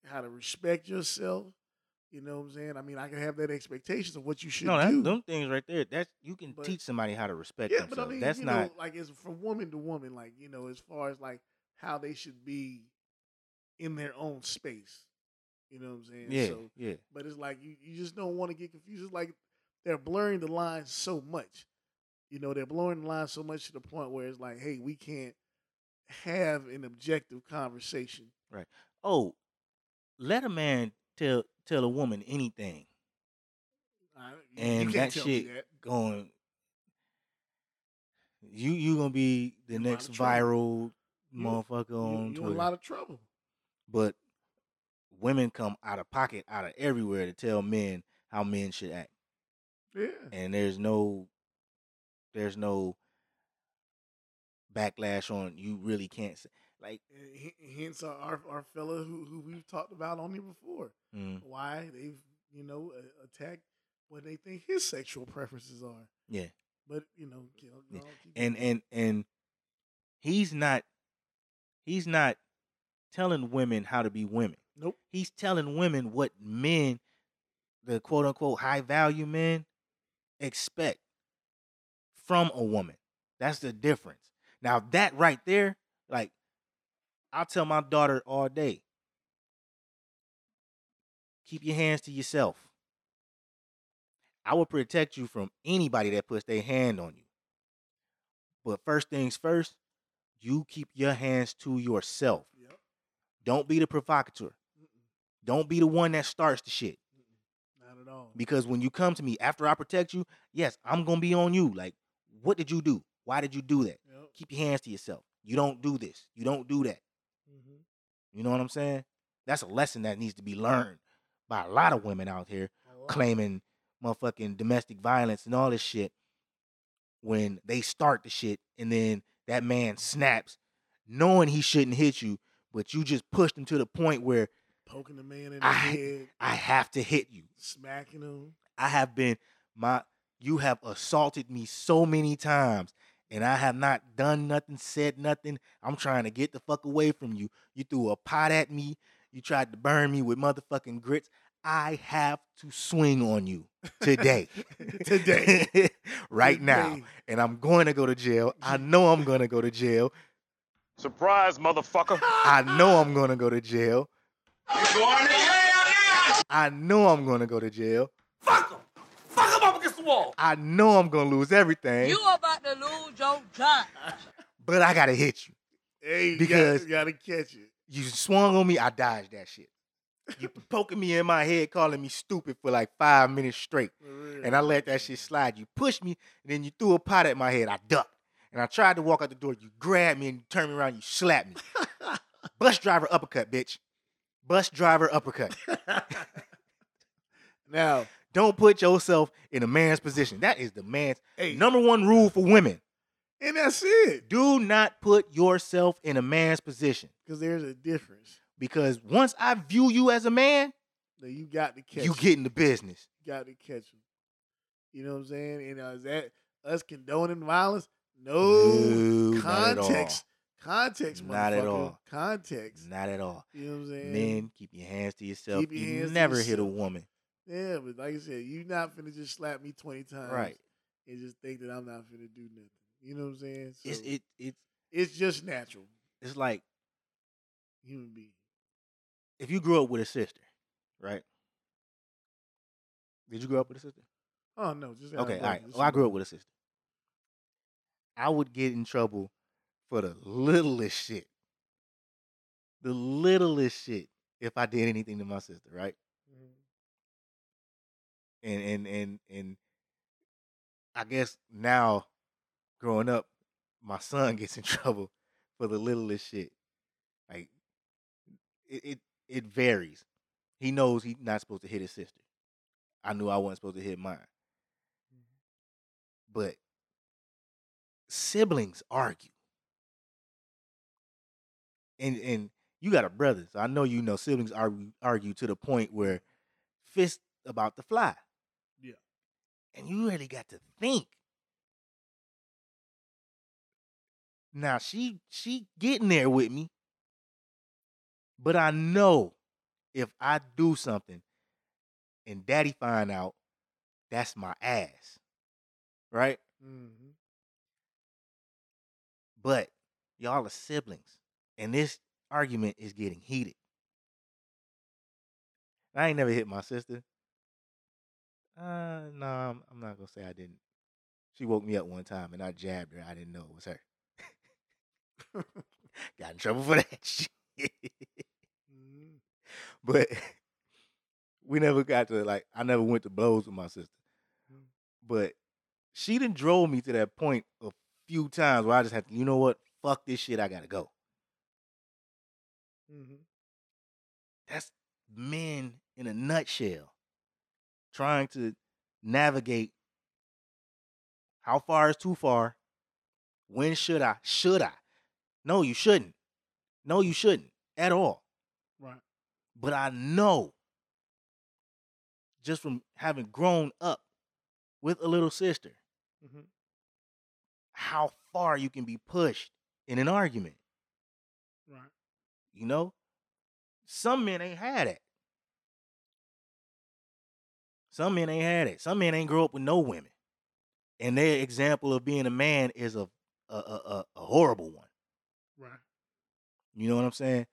how to respect yourself. You know what I'm saying? I mean, I can have that expectations of what you should no, that, do. them things right there. That's you can But- teach somebody how to respect yeah, themselves. but I mean, that's you not know, like it's from woman to woman, like you know, as far as like how they should be in their own space. You know what I'm saying? yeah, So, yeah. but it's like you, you just don't want to get confused. It's like they're blurring the lines so much. You know, they're blurring the lines so much to the point where it's like, hey, we can't have an objective conversation. Right. Oh, let a man tell tell a woman anything. You- And that shit that. going you you gonna be the lot next viral You- motherfucker You, on you in a lot of trouble. but women come out of pocket out of everywhere to tell men how men should act Yeah. and there's no there's no backlash on you really can't say like And hence our, our our fella who who we've talked about on here before. mm, Why they've you know attacked what they think his sexual preferences are. yeah But you know, you know, Yeah. and and and he's not he's not telling women how to be women nope. he's telling women what men the quote unquote high value men expect from a woman that's the difference now that right there like i'll tell my daughter all day keep your hands to yourself i will protect you from anybody that puts their hand on you but first things first you keep your hands to yourself Yep. don't be the provocateur Mm-mm. don't be the one that starts the shit Mm-mm. Not at Oh, Because when you come to me after I protect you, yes, I'm gonna be on you. Like, what did you do? Why did you do that? yep. Keep your hands to yourself. You don't do this. You don't do that. You know what I'm saying? That's a lesson that needs to be learned by a lot of women out here claiming motherfucking domestic violence and all this shit when they start the shit and then that man snaps knowing he shouldn't hit you, but you just pushed him to the point where poking the man in the I- head, I have to hit you. smacking him. I have been my you have assaulted me so many times and I have not done nothing, said nothing. I'm trying to get the fuck away from you. You threw a pot at me. You tried to burn me with motherfucking grits. I have to swing on you today. Today. right now. And I'm going to go to jail. I know I'm going to go to jail. Surprise, motherfucker. I know I'm going to go to jail. You going to jail now? I know I'm going to go to jail. Fuck him! Fuck him up against the wall! I know I'm going to lose everything, You about to lose your job. but I got to hit you. Hey, you Because- gotta, you gotta catch it. You swung on me, I dodged that shit. You poking me in my head, calling me stupid for like five minutes straight. And I let that shit slide. You pushed me, and then you threw a pot at my head. I ducked. And I tried to walk out the door. You grabbed me and you turned me around. You slapped me. Bus driver uppercut, bitch. Bus driver uppercut. now, Don't put yourself in a man's position. That is the man's hey, number one rule for women. and that's it. Do not put yourself in a man's position. Because there's a difference. Because once I view you as a man, you got to catch. you get in the business. You got to catch them. You know what I'm saying? And uh, is that us condoning violence? No. No, not at all. context. Context, Not at all. Context. Not at all. You know what I'm saying? Men, keep your hands to yourself. Keep your you hands to never hit a woman. Yeah, but like I said, you not finna just slap me 20 times. Right. And just think that I'm not finna do nothing. You know what I'm saying? So It's it it's it's just natural. it's like Human being. if you grew up with a sister, right? Did you grow up with a sister? Oh no, just Okay, all right. Well, I grew up with a sister. I would get in trouble for the littlest shit. The littlest shit if I did anything to my sister, right? And and and and I guess now growing up, my son gets in trouble for the littlest shit. Like it it, it varies. He knows he's not supposed to hit his sister. I knew I wasn't supposed to hit mine. Mm-hmm. But siblings argue. And and you got a brother, so I know you know siblings argue argue to the point where fist about to fly. And you really got to think. Now she she getting there with me. But I know if I do something and daddy find out, that's my ass. Right? Mm-hmm. But y'all are siblings. And this argument is getting heated. I ain't never hit my sister. Uh no, I'm, I'm not gonna say I didn't. She woke me up one time and I jabbed her. I didn't know it was her. Got in trouble for that shit. Mhm. but we never got to like I never went to blows with my sister. Mm. But she done drove me to that point a few times where I just had to, you know what? Fuck this shit, I gotta go. Mhm. That's men in a nutshell. Trying to navigate how far is too far? When should I? Should I? No, you shouldn't. No, you shouldn't at all. Right. But I know just from having grown up with a little sister mm-hmm. how far you can be pushed in an argument. Right. You know, some men ain't had it. Some men ain't had it. Some men ain't grow up with no women, and their example of being a man is a a, a, a- horrible one. Right. You know what I'm saying?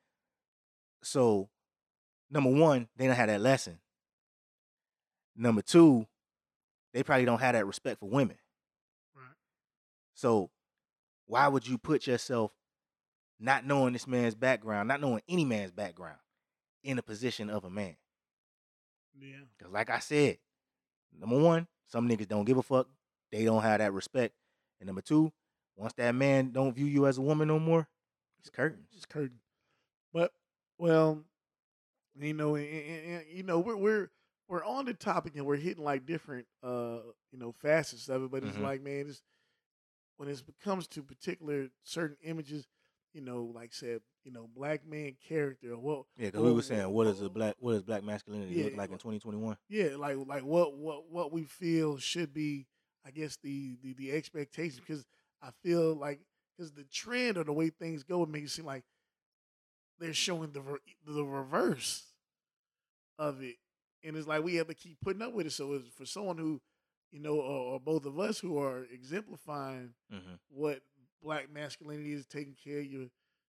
So, number one, they don't have that lesson. Number two, they probably don't have that respect for women. Right. So, why would you put yourself, not knowing this man's background, not knowing any man's background, in a position of a man? Yeah. Because, like I said, Number one, some niggas don't give a fuck. They don't have that respect. And number two, once that man don't view you as a woman no more, it's curtains. It's curtain. But well, you know, and, and- you know, we're we're we're on the topic and we're hitting like different uh you know facets of it. But it's Mhm. like, man, it's when it comes to particular certain images, you know, like said, you know, black man character or what Yeah, because we were saying, what is a black, what does black masculinity look like in 2021? yeah, like like what what what we feel should be, I guess the the the expectation because I feel like because the trend or the way things go, it makes it seem like they're showing the ver- the reverse of it, and it's like we have to keep putting up with it. So it's for someone who, you know, or, or both of us who are exemplifying Mm-hmm. what black masculinity is, taking care of your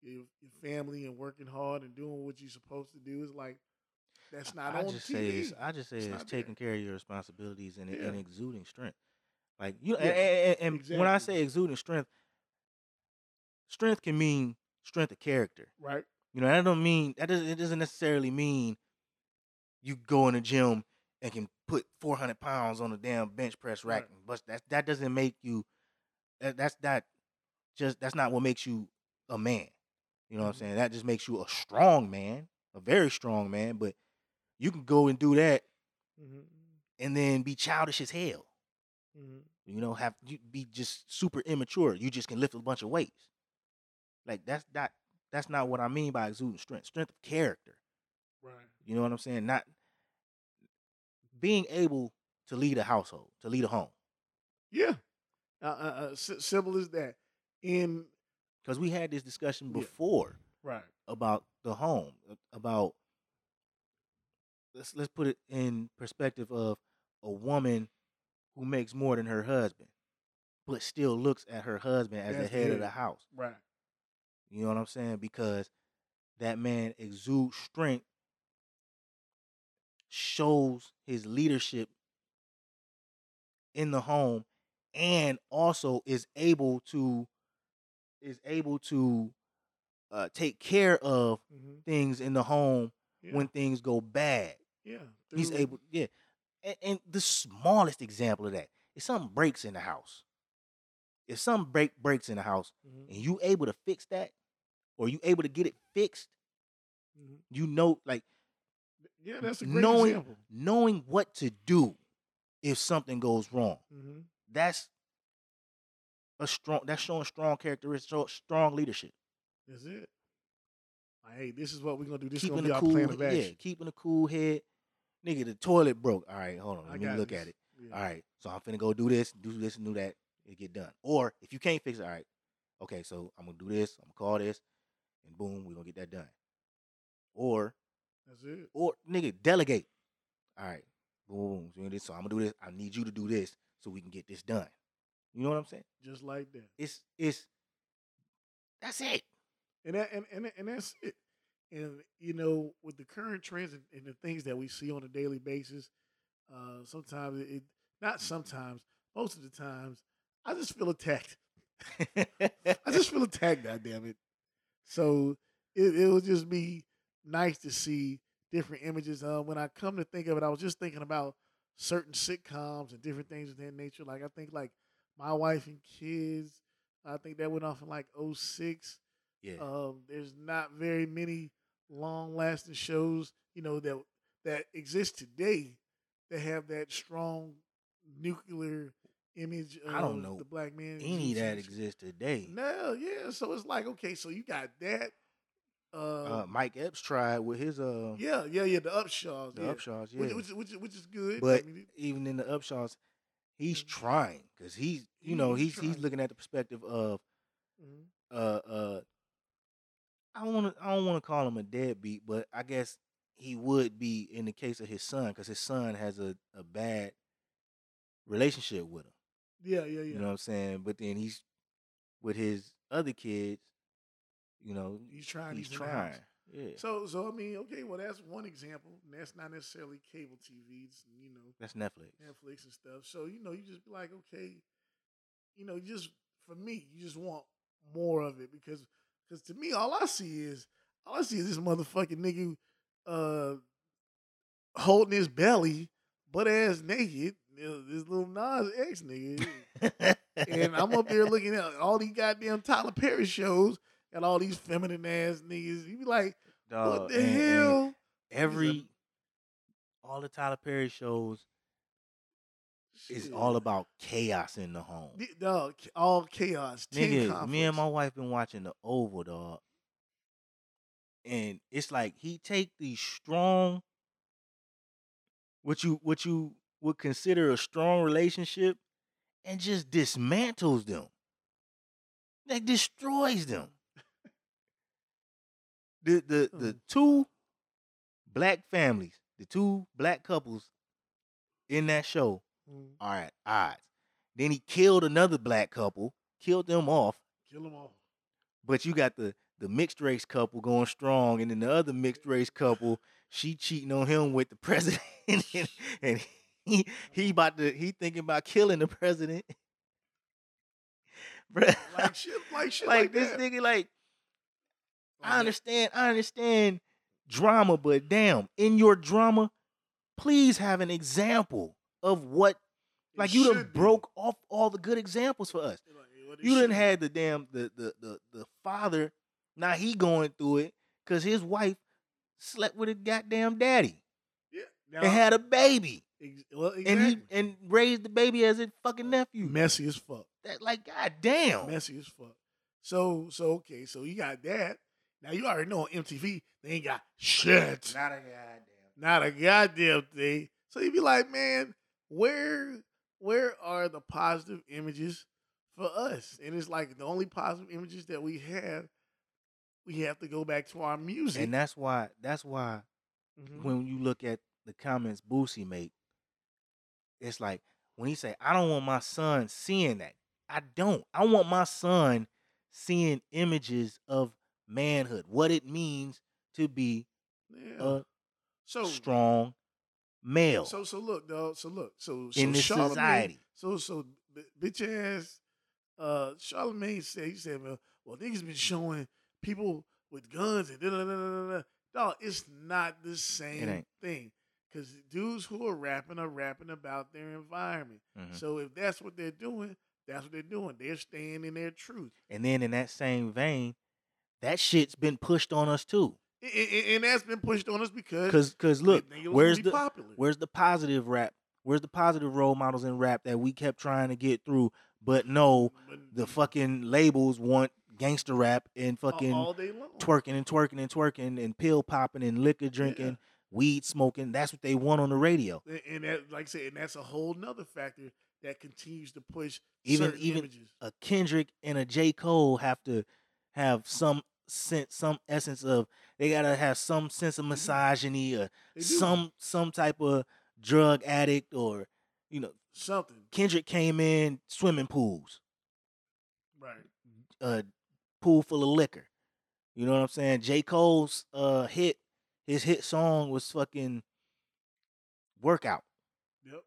your, your family and working hard and doing what you're supposed to do. Is like that's not I on just TV. say it's, I just say It's it's, not there. taking care of your responsibilities and, Yeah. and exuding strength. Like you, Yeah, and, and- and when I say exuding strength, strength can mean strength of character. right. You know, that don't mean that doesn't it doesn't necessarily mean you go in the gym and can put four hundred pounds on a damn bench press rack Right. and bust that that doesn't make you that, that's not just that's not what makes you a man. You know what. I'm saying? That just makes you a strong man, a very strong man, but you can go and do that Mm-hmm. and then be childish as hell. Mm-hmm. You know, have you be just super immature. You just can lift a bunch of weights. Like that's not that's not what I mean by exuding strength. Strength of character. Right. You know what I'm saying? Not being able to lead a household, to lead a home. Yeah. Uh, uh, uh, simple as that. In Because we had this discussion Yeah. before right. about the home, about let's let's put it in perspective of a woman who makes more than her husband, but still looks at her husband as the the head of the house. Right. You know what I'm saying? Because that man exudes strength, shows his leadership in the home, and also is able to is able to uh, take care of Mm-hmm. things in the home Yeah. when things go bad. yeah. He's able, yeah. And, and the smallest example of that is something breaks in the house. If something break breaks in the house, Mhm, and you able to fix that, or you able to get it fixed, mhm. you know, like Yeah, that's a great knowing example. knowing what to do if something goes wrong. Mm-hmm. That's a strong. That's showing strong characteristics, strong leadership. That's it. Like, hey, this is what we're gonna do. This is keeping gonna be a our cool, plan of yeah, action. keeping a cool head. Nigga, the toilet broke. All right, hold on. I Let me look this. at it. Yeah. All right, so I'm finna go do this, do this, and do that. It get done. Or if you can't fix it, all right, okay, so I'm gonna do this. I'm gonna call this, and boom, we're gonna get that done. Or, That's it. or nigga, delegate. All right, boom, so this. So I'm gonna do this. I need you to do this so we can get this done. You know what I'm saying? Just like that. It's it's that's it. And that and, and and that's it. And you know, with the current trends and, and the things that we see on a daily basis, uh, sometimes it not sometimes, most of the times, I just feel attacked. I just feel attacked, God damn it. So it it would just be nice to see different images. Uh, when I come to think of it, I was just thinking about certain sitcoms and different things of that nature. Like I think like My Wife and Kids. I think that went off in like 06. yeah. Um, there's not very many long lasting shows, you know, that that exist today that have that strong nuclear image of I don't know the black man. Any that exists today. No, yeah. So it's like, okay, so you got that. Uh, Uh, Mike Epps tried with his uh yeah, yeah, yeah. The Upshaws, the yeah. Upshaws, yeah. which, which, which, which is good. But I mean, even in the Upshaws, he's trying because he's you know He's he's he's looking at the perspective of mhm. uh uh I don't want to I don't want to call him a deadbeat, but I guess he would be in the case of his son because his son has a, a bad relationship with him. yeah, yeah, yeah. You know what I'm saying? But then he's with his other kids. You know, he's trying. he's house. trying. Yeah, So, so I mean, okay, well, that's one example. and That's not necessarily cable TV. It's you know that's Netflix. Netflix and stuff. So you know, you just be like, okay, you know, just for me, you just want more of it because, because to me, all I see is all I see is this motherfucking nigga, uh, holding his belly, butt ass naked, this, this little Nas X nigga. and I'm up there looking at all these goddamn Tyler Perry shows and all these feminine ass niggas. You be like, Dog, what the and- and hell? every all the Tyler Perry shows is all about chaos in the home. Dog, all chaos. Nigga, me and my wife been watching the Oval, dog. And it's like he take these strong what you what you would consider a strong relationship and just dismantles them. Like destroys them. The the the Hmm. two black families, the two black couples in that show Mm, are at odds. Then he killed another black couple, killed them off, Kill them all. but you got the the mixed race couple going strong, and then the other mixed race couple, she cheating on him with the president, and, and he he about to he thinking about killing the president. Bruh, Like shit, like shit, like like, this that. nigga, like Like I that. understand, I understand drama, but damn, in your drama, please have an example of what It like you done be. broke off all the good examples for us. Like, You be. had the damn the the the the father. Now he going through it because his wife slept with a goddamn daddy yeah, now, and had a baby, ex- well, and he and raised the baby as his fucking oh, nephew. messy as fuck. That like goddamn. Messy as fuck. So so okay, so you got that. Now you already know on MTV they ain't got shit. Not a goddamn. Not a goddamn thing. So you be like, man, where where are the positive images for us? And it's like the only positive images that we have, we have to go back to our music. And that's why. That's why Mhm. when you look at the comments Boosie make, it's like when he say, "I don't want my son seeing that." I don't. I want my son seeing images of manhood, what it means to be yeah. a so strong male so so look, dog. So look, so so in this society. So so bitch ass uh Charlemagne said he said, well, well niggas been showing people with guns and da da da da da. Dog, it's not the same thing. Cause dudes who are rapping are rapping about their environment. Mhm. So if that's what they're doing, that's what they're doing. They're staying in their truth. And then in that same vein, that shit's been pushed on us too. And, and- that's been pushed on us because Cause, cause look, think it was gonna where's the popular. where's the positive rap? Where's the positive role models in rap that we kept trying to get through? But no, the fucking labels want gangster rap and fucking all twerking and twerking and twerking and pill popping and liquor drinking, weed smoking. That's what they want on the radio. And- And that, like I said, and that's a whole nother factor that continues to push Even even images. a Kendrick and a J Cole have to have some sense, some essence of they gotta have some sense of misogyny or some some type of drug addict or you know something, Kendrick came in swimming pools, right? a pool full of liquor. You know what I'm saying? J Cole's uh hit his hit song was fucking workout. Yep.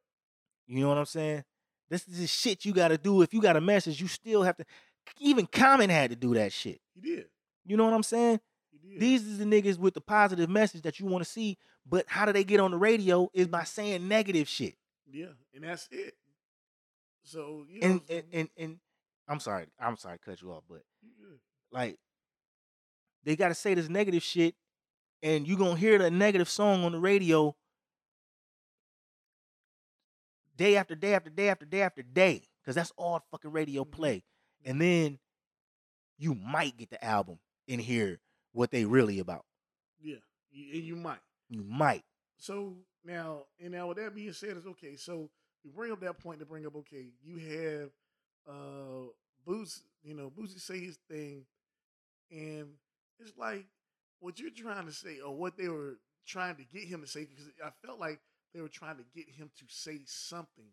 You know what I'm saying? This is the shit you got to do. If you got a message, you still have to. Even Common had to do that shit. He did. You know what I'm saying? These is the niggas with the positive message that you want to see. But how do they get on the radio? Is by saying negative shit. yeah, and that's it. So you know, And and and, and I'm sorry, I'm sorry to cut you off, but good. like they got to say this negative shit, and you're gonna hear the negative song on the radio day after day after day after day after day, because that's all fucking radio Mhm. play. And then you might get the album and hear what they really about. yeah, you, and you might. You might. So now, and now with that being said, it's okay. So we bring up that point to bring up okay. You have uh Boots, you know, Boosie say his thing, and it's like what you're trying to say or what they were trying to get him to say because I felt like they were trying to get him to say something,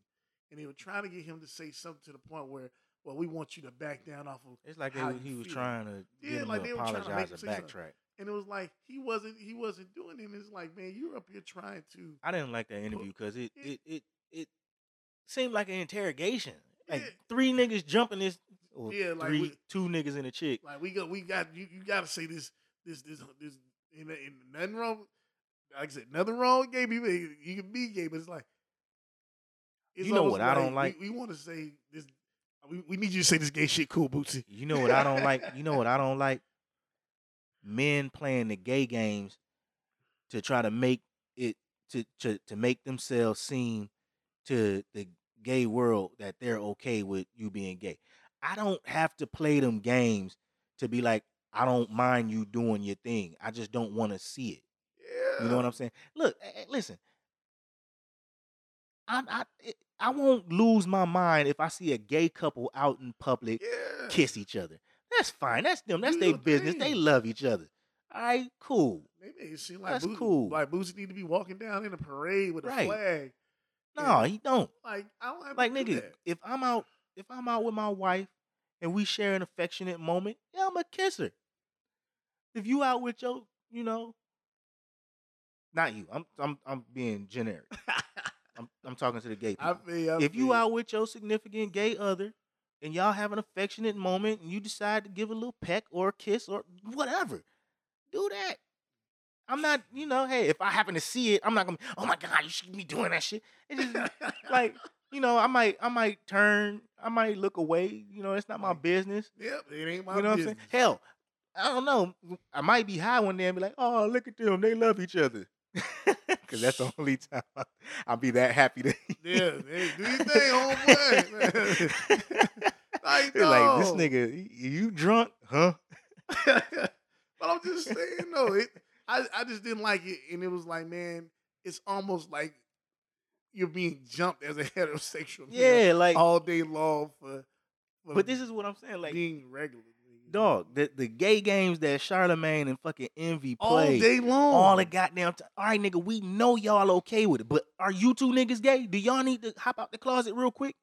and they were trying to get him to say something to the point where, well, we want you to back down off of It's like they how was, you he was feel. trying to Yeah, like to they were trying to make and him say something. backtrack. and it was like he wasn't he wasn't doing it. And it's like, man, you're up here trying to I didn't like that interview because it, it it it seemed like an interrogation. Like Yeah. three niggas jumping this, or Yeah, like three, we- two niggas and a chick. like we got we got you you got to say this this this this and, and nothing wrong. Like I said, nothing wrong with gay people. You can be gay, but it's like It's You know what I don't like? We, want to say this. We, we need you to say this gay shit cool, Boosie. You know what I don't like? You know what I don't like? Men playing the gay games to try to make it to to to make themselves seem to the gay world that they're okay with you being gay. I don't have to play them games to be like I don't mind you doing your thing. I just don't want to see it. Yeah. You know what I'm saying? Look, listen. I I it- I won't lose my mind if I see a gay couple out in public Yeah. kiss each other. That's fine. That's them. That's their business. They love each other. All right, cool. Made it seem like That's Boosie, cool. Like Boosie need to be walking down in a parade with a Right. flag. No, he don't. Like I don't have Like do nigga, that. if I'm out, if I'm out with my wife and we share an affectionate moment, yeah, I'm a kisser. If you out with your, you know, not you. I'm I'm I'm being generic. I'm I'm talking to the gay people. feel you, I if you out with your significant gay other and y'all have an affectionate moment and you decide to give a little peck or a kiss or whatever, do that. I'm not, you know, hey, if I happen to see it, I'm not gonna. Oh my god, you should be doing that shit. It's just like, you know, I might, I might turn, I might look away. You know, it's not my business. yep, it ain't my you know business. what I'm saying? Hell, I don't know. I might be high one day and be like, oh, look at them, they love each other. Because that's the only time I'll be that happy to. Yeah, hey, do your thing, homeboy. Like, They're like this nigga, you drunk, huh? but I'm just saying, no, it. I I just didn't like it, and it was like, man, it's almost like you're being jumped as a heterosexual. Yeah, like, all day long for. for but this is what I'm saying, like, being regular. Dog, the the gay games that Charlemagne and fucking Envy play all day long. all the goddamn time. All right, nigga, we know y'all okay with it, but are you two niggas gay? Do y'all need to hop out the closet real quick?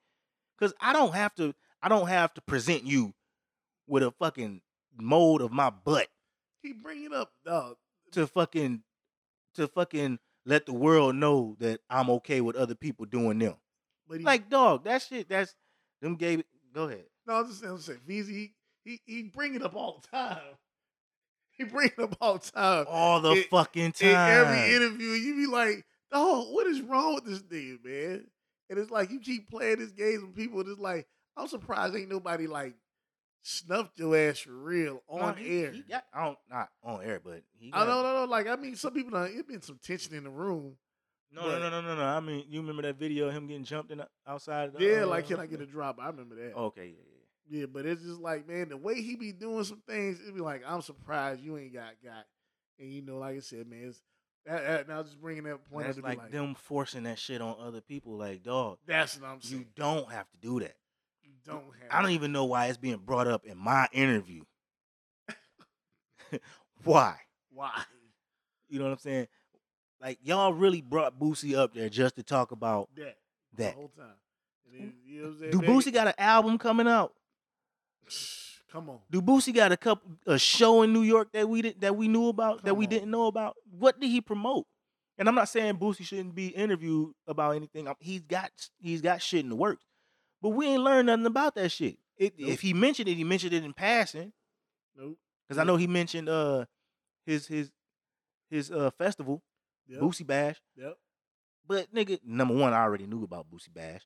Cause I don't have to. I don't have to present you with a fucking mold of my butt he bring it up, dog. to fucking to fucking let the world know that I'm okay with other people doing them. But he, Like, dog, that shit. That's them gay. Go ahead. no, I'm just saying, I'm saying, Veezy, he, he bring it up all the time. He bring it up all the time. All the It- fucking time. in every interview, you be like, "Dog, what is wrong with this dude, man?" And it's like you keep playing this game with people. And it's like I'm surprised ain't nobody like snuffed your ass for real No, on he- air. He got, I don't not on air, but he. I don't know, like I mean, some people done. It been some tension in the room. No, no, But- no, no, no, no. I mean, you remember that video of him getting jumped in the, outside? The, Yeah, uh, like can I get a drop? I remember that. Okay, yeah, yeah. Yeah, but it's just like man, the way he be doing some things, it'd be like I'm surprised you ain't got got. And you know, like I said, man, it's that, that, now just bringing that point That's like, be like, them forcing that shit on other people. Like, dog, that's what I'm saying. you don't have to do that. You don't have. I don't even know why it's being brought up in my interview. why? why. You know what I'm saying? Like, y'all really brought Boosie up there just to talk about that that. the whole time. And then, you know what I'm saying? Do Boosie got an album coming out? Come on. Do Boosie got a couple a show in New York that we did that we knew about that we on. didn't know about? What did he promote? And I'm not saying Boosie shouldn't be interviewed about anything. He's got he's got shit in the works, but we ain't learned nothing about that shit. It, Nope. If he mentioned it, he mentioned it in passing. Nope. Because I know he mentioned uh his his his uh festival Yep. Boosie Bash. Yep. But nigga, number one, I already knew about Boosie Bash.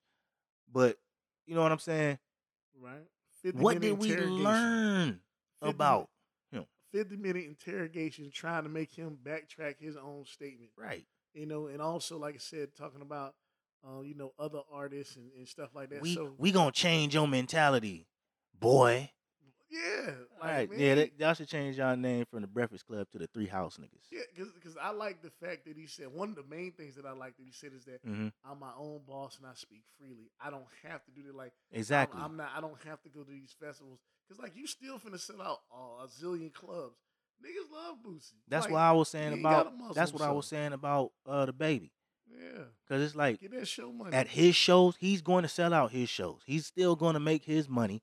But you know what I'm saying? Right. 50 What did we learn 50 about? 50 minute interrogation trying to make him backtrack his own statement. Right. You know, and also, like I said, talking about, uh, you know, other artists and, and stuff like that. we so, we gonna change your mentality, boy. Yeah. Like, right, man, yeah, that, y'all should change y'all name from the Breakfast Club to the Three House Niggas. Yeah, because I like the fact that he said one of the main things that I like that he said is that hmm I'm my own boss and I speak freely. I don't have to do that. Like I'm- Exactly. I'm, not. I don't have to go to these festivals because like you still finna sell out uh, a zillion clubs. Niggas love Boosie. that's Like, what I was saying about. That's what I was saying about uh DaBaby. Yeah, Cause it's like get that show money. at his shows, he's going to sell out his shows. He's still going to make his money.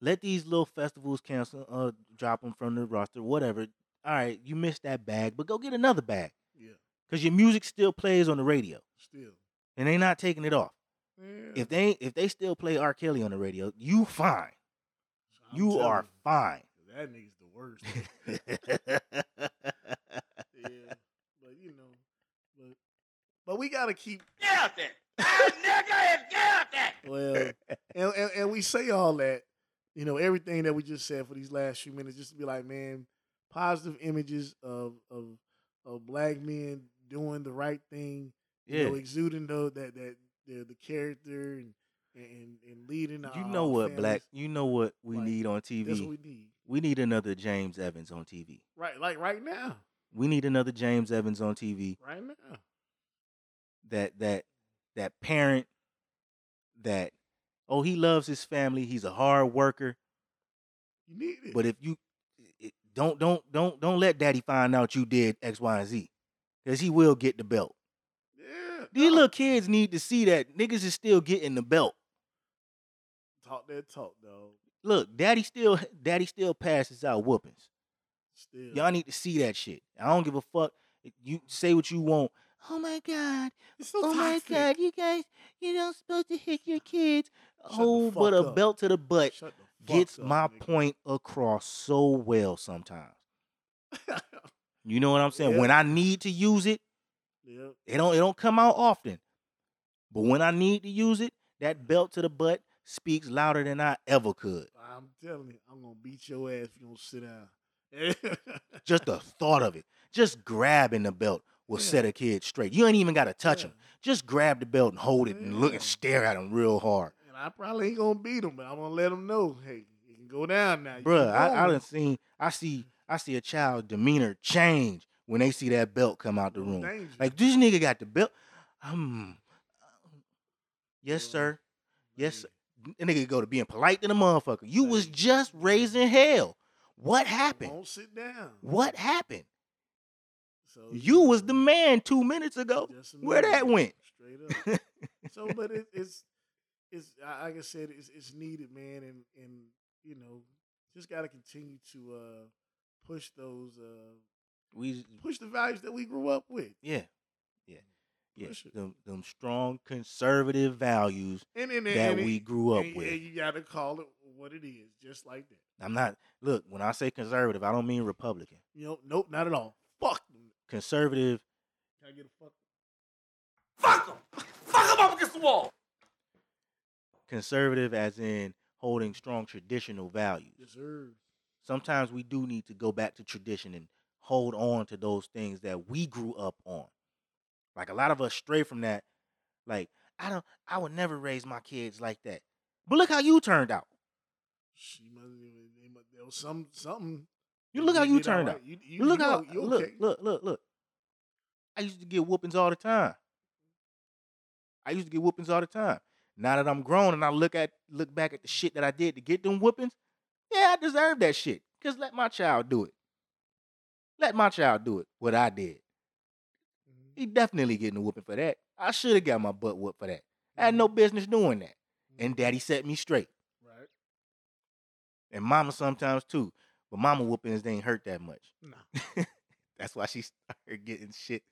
Let these little festivals cancel, uh, drop them from the roster, whatever. All right, you missed that bag, but go get another bag yeah, because your music still plays on the radio, still. and they're not taking it off. Yeah. If they if they still play R. Kelly on the radio, you fine. I'm You telling are fine. That nigga's the worst. yeah, but you know, but but we gotta keep. Get out there. nigga is guilty. Well, and, and and we say all that, you know, everything that we just said for these last few minutes, just to be like, man, positive images of of of black men doing the right thing, you know, exuding though that that the the character and and and leading. You know what, Black? You know what we Like, need on That's TV? what we need, we need another James Evans on TV. right? Like right now, We need another James Evans on TV. right now. That that that parent that oh he loves his family. He's a hard worker. You need it. But if you it, don't don't don't don't let Daddy find out you did X Y and Z, because he will get the belt. yeah, These little kids need to see that niggas is still getting the belt. talk that talk, dog. Look, Daddy still Daddy still passes out whoopings. Still, Y'all need to see that shit. I don't give a fuck. You say what you want. Oh my god. It's so oh my god. You guys, you don't supposed to hit your kids. Oh, but a up. belt to the butt the gets up, my nigga. point across so well sometimes. You know what I'm saying? Yeah. When I need to use it, it don't it don't come out often. But when I need to use it, that belt to the butt speaks louder than I ever could. I'm telling you, I'm gonna beat your ass if you don't sit down. Just the thought of it, just grabbing the belt will Yeah. set a kid straight. You ain't even got to touch Yeah. him. Just grab the belt and hold it and look and stare at him real hard. And I probably ain't gonna beat him, but I'm gonna let him know, hey, you can go down now. Bruh, I, I done seen I see I see a child demeanor change when they see that belt come out the room. Like this nigga got the belt. Um, yes, sir. Yes, sir. That nigga go to being polite to the motherfucker. You was just raising hell. What happened? Won't sit down. What happened? So You was the man two minutes ago. Where that went? Straight up. so, but it, it's it's I- like I said, it's it's needed, man, and and you know, just got to continue to uh push those uh we push the values that we grew up with. yeah. Yeah. Yeah. Push it. Them, them strong conservative values And and, that and we grew up and, with. and you got to call it what it is, just like that. I'm not look, when I say conservative, I don't mean Republican. You know, nope, not at all. Fuck them. Conservative Can I get a fuck? Fuck him. Fuck him up against the wall. Conservative as in holding strong traditional values. Yes. Sometimes we do need to go back to tradition and hold on to those things that we grew up on. Like a lot of us stray from that. Like, I don't I would never raise my kids like that. But look how you turned out. She must, they must- there was some something. You look how you turned out. You, you, You look you how you look, okay. look, look, look. I used to get whoopings all the time. I used to get whoopings all the time. Now that I'm grown and I look at look back at the shit that I did to get them whoopings, yeah, I deserve that shit. Cause let my child do it. Let my child do it. What I did. Mhm. He definitely getting a whooping for that. I should have got my butt whooped for that. I had no business doing that. And daddy set me straight. Right. And mama sometimes too. But mama whoopings they ain't hurt that much. Nah. That's why she started getting shit.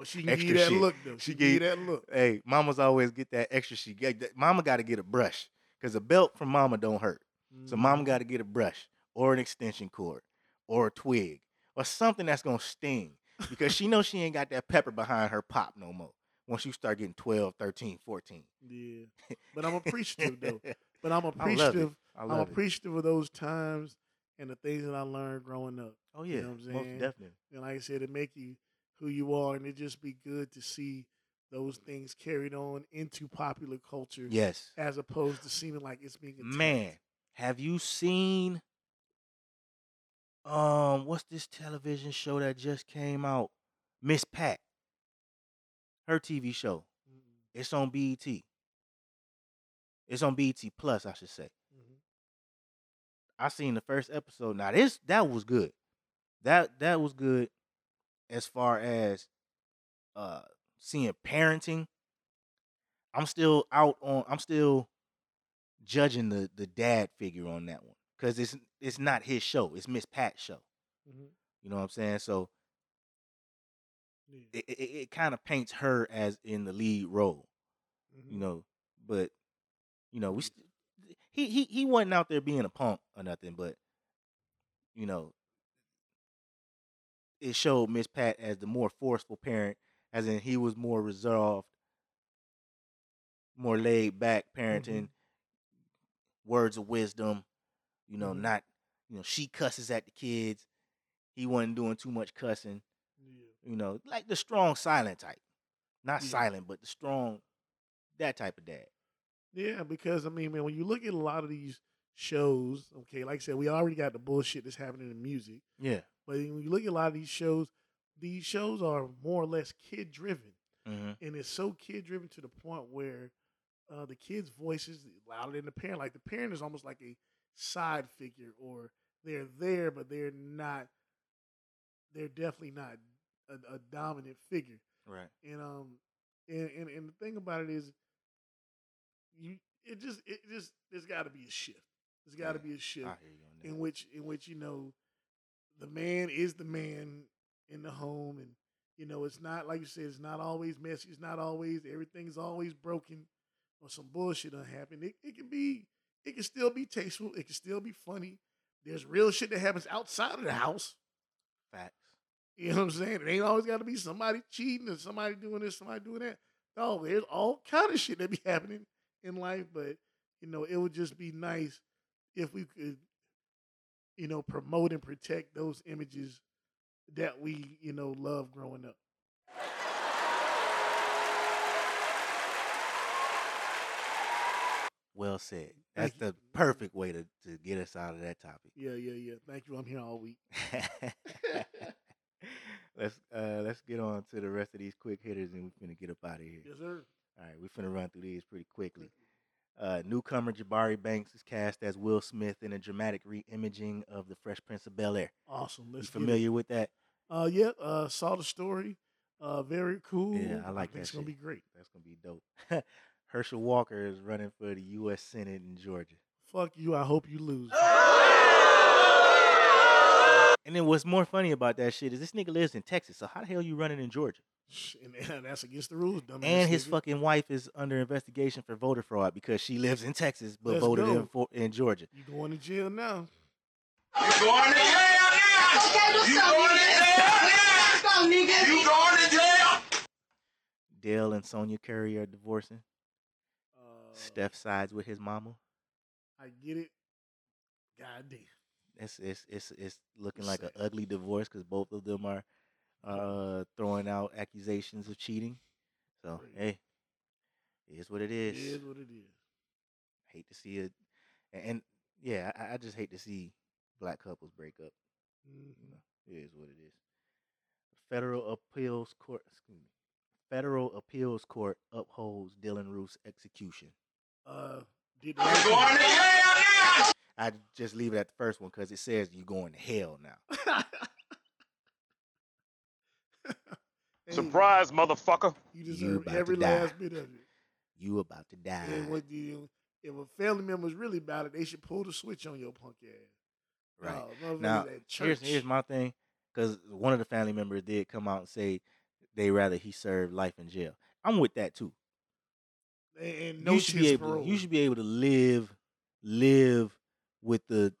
But she can Extra give you that shit. look though. She She, give you gave- that look. Hey, mamas always get that extra shit. Get that- Mama got to get a brush because a belt from mama don't hurt. So mm-hmm. mama got to get a brush or an extension cord or a twig or something that's gonna sting because she knows she ain't got that pepper behind her pop no more. Once you start getting 12, 13, 14. Yeah. But I'm appreciative though. But I'm I love it. appreciative. I I'm love it. appreciative of those times and the things that I learned growing up. Oh you yeah, know what I'm saying? most definitely. And like I said, it make you who you are, and it just be good to see those things carried on into popular culture, Yes. as opposed to seeming like it's being attacked. Man, have you seen um what's this television show that just came out? Miss Pat. Her TV show. Mm-mm. It's on BET. It's on BET Plus, I should say. Mhm. I seen the first episode. Now this that was good. That that was good as far as uh seeing parenting. I'm still out on I'm still judging the the dad figure on that one cuz it's it's not his show. It's Miss Pat's show. Mhm. You know what I'm saying? So Yeah. it it, it kind of paints her as in the lead role. Mhm. you know. But you know, we st- he he he wasn't out there being a punk or nothing, but you know, it showed Miss Pat as the more forceful parent, as in he was more resolved more laid back parenting, Mm-hmm. words of wisdom. You know, Mhm. not you know she cusses at the kids. He wasn't doing too much cussing. Yeah. You know, like the strong silent type, not Yeah. silent, but the strong that type of dad. Yeah, because I mean, man, when you look at a lot of these shows, okay, like I said, we already got the bullshit that's happening in music. Yeah. But when you look at a lot of these shows, these shows are more or less kid driven. hmm And it's so kid driven to the point where uh, the kid's voice is louder than the parent. Like the parent is almost like a side figure, or they're there, but they're not. They're definitely not a, a dominant figure. Right. And um, and, and and the thing about it is, you it just it just there's got to be a shift. There's got to Yeah, be a shift I hear you on that. in which in which you know the man is the man in the home and you know it's not like you said it's not always messy it's not always everything's always broken or some bullshit done happened. It, it can be it can still be tasteful it can still be funny. There's real shit that happens outside of the house. Facts. you know what i'm saying? It ain't always got to be somebody cheating or somebody doing this somebody doing that. No there's all kind of shit that be happening in life but you know it would just be nice if we could you know, promote and protect those images that we, you know, love growing up. Well said. That's the perfect way to, to get us out of that topic. Yeah, yeah, yeah. Thank you. I'm here all week. let's uh let's get on to the rest of these quick hitters and we're gonna get up out of here. Yes, sir. All right, we're finna run through these pretty quickly. Uh, newcomer Jabari Banks is cast as Will Smith in a dramatic re-imaging of The Fresh Prince of Bel Air. Awesome. You Let's it. familiar with that? Uh, yeah. Uh, saw the story. Uh, very cool. Yeah, I like think that It's gonna be great. That's gonna be dope. Herschel Walker is running for the U.S. Senate in Georgia. Fuck you. I hope you lose. And then what's more funny about that shit is this nigga lives in Texas. So how the hell you running in Georgia? and, and that's against the rules, dumbass. And his nigga. fucking wife is under investigation for voter fraud because she lives in Texas but Let's voted in for, in Georgia. You going to jail now? You going to jail now? Okay, You going to jail now? nigga. You going to jail? Dell and Sonya Curry are divorcing. Uh, Steph sides with his mama. I get it. God damn. It's it's it's it's looking like an ugly divorce because both of them are uh throwing out accusations of cheating. So hey, it is what it It is. is what it is. Hate to see it, and, and yeah, I, I just hate to see black couples break up. Mhm. You know, it is what it is. Federal appeals court. Excuse me. Federal appeals court upholds Dylann Roof's execution. Uh, did the You right going to jail now? I just leave it at the first one because it says you're going to hell now. thing. Hey, Surprise, motherfucker. You You deserve about every last bit of it. You about to die. And what you, if a family member member's really about it, they should pull the switch on your punk ass. Right. No, Now, at here's here's my thing, because one of the family members did come out and say they rather he serve life in jail. I'm with that too. and, and no you should be able. To, parole. you should be able to live, live with the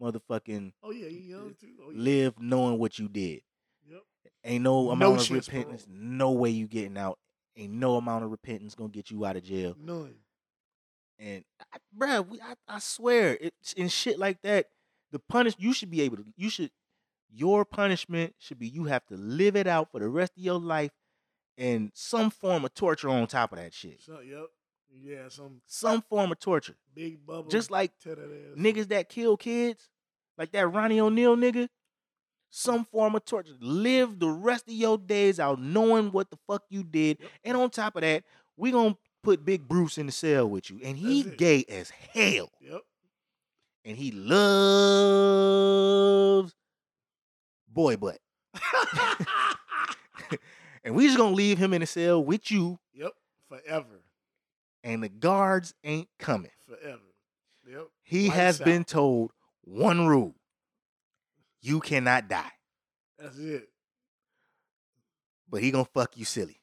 motherfucking Oh yeah, you young too. Oh, yeah. live knowing what you did. Ain't no No amount of chance repentance. parole. No way you getting out. Ain't no amount of repentance gonna get you out of jail. None. And I, bruh, we, I, I swear, it's in shit like that. The punish you should be able to. You should. Your punishment should be you have to live it out for the rest of your life, and some form of torture on top of that shit. So yep. Yeah, some Some form of torture. big bubble. Just like tear that ass up. niggas that kill kids, like that Ronnie O'Neal nigga. Some form of torture. Live the rest of your days out knowing what the fuck you did, Yep. and on top of that, we gonna put Big Bruce in the cell with you, and he gay as hell. Yep. and he loves boy butt. and we just gonna leave him in the cell with you, yep. Forever. and the guards ain't coming. Forever. Yep. He Lights has been told one rule: you cannot die, That's it. but he gonna fuck you silly.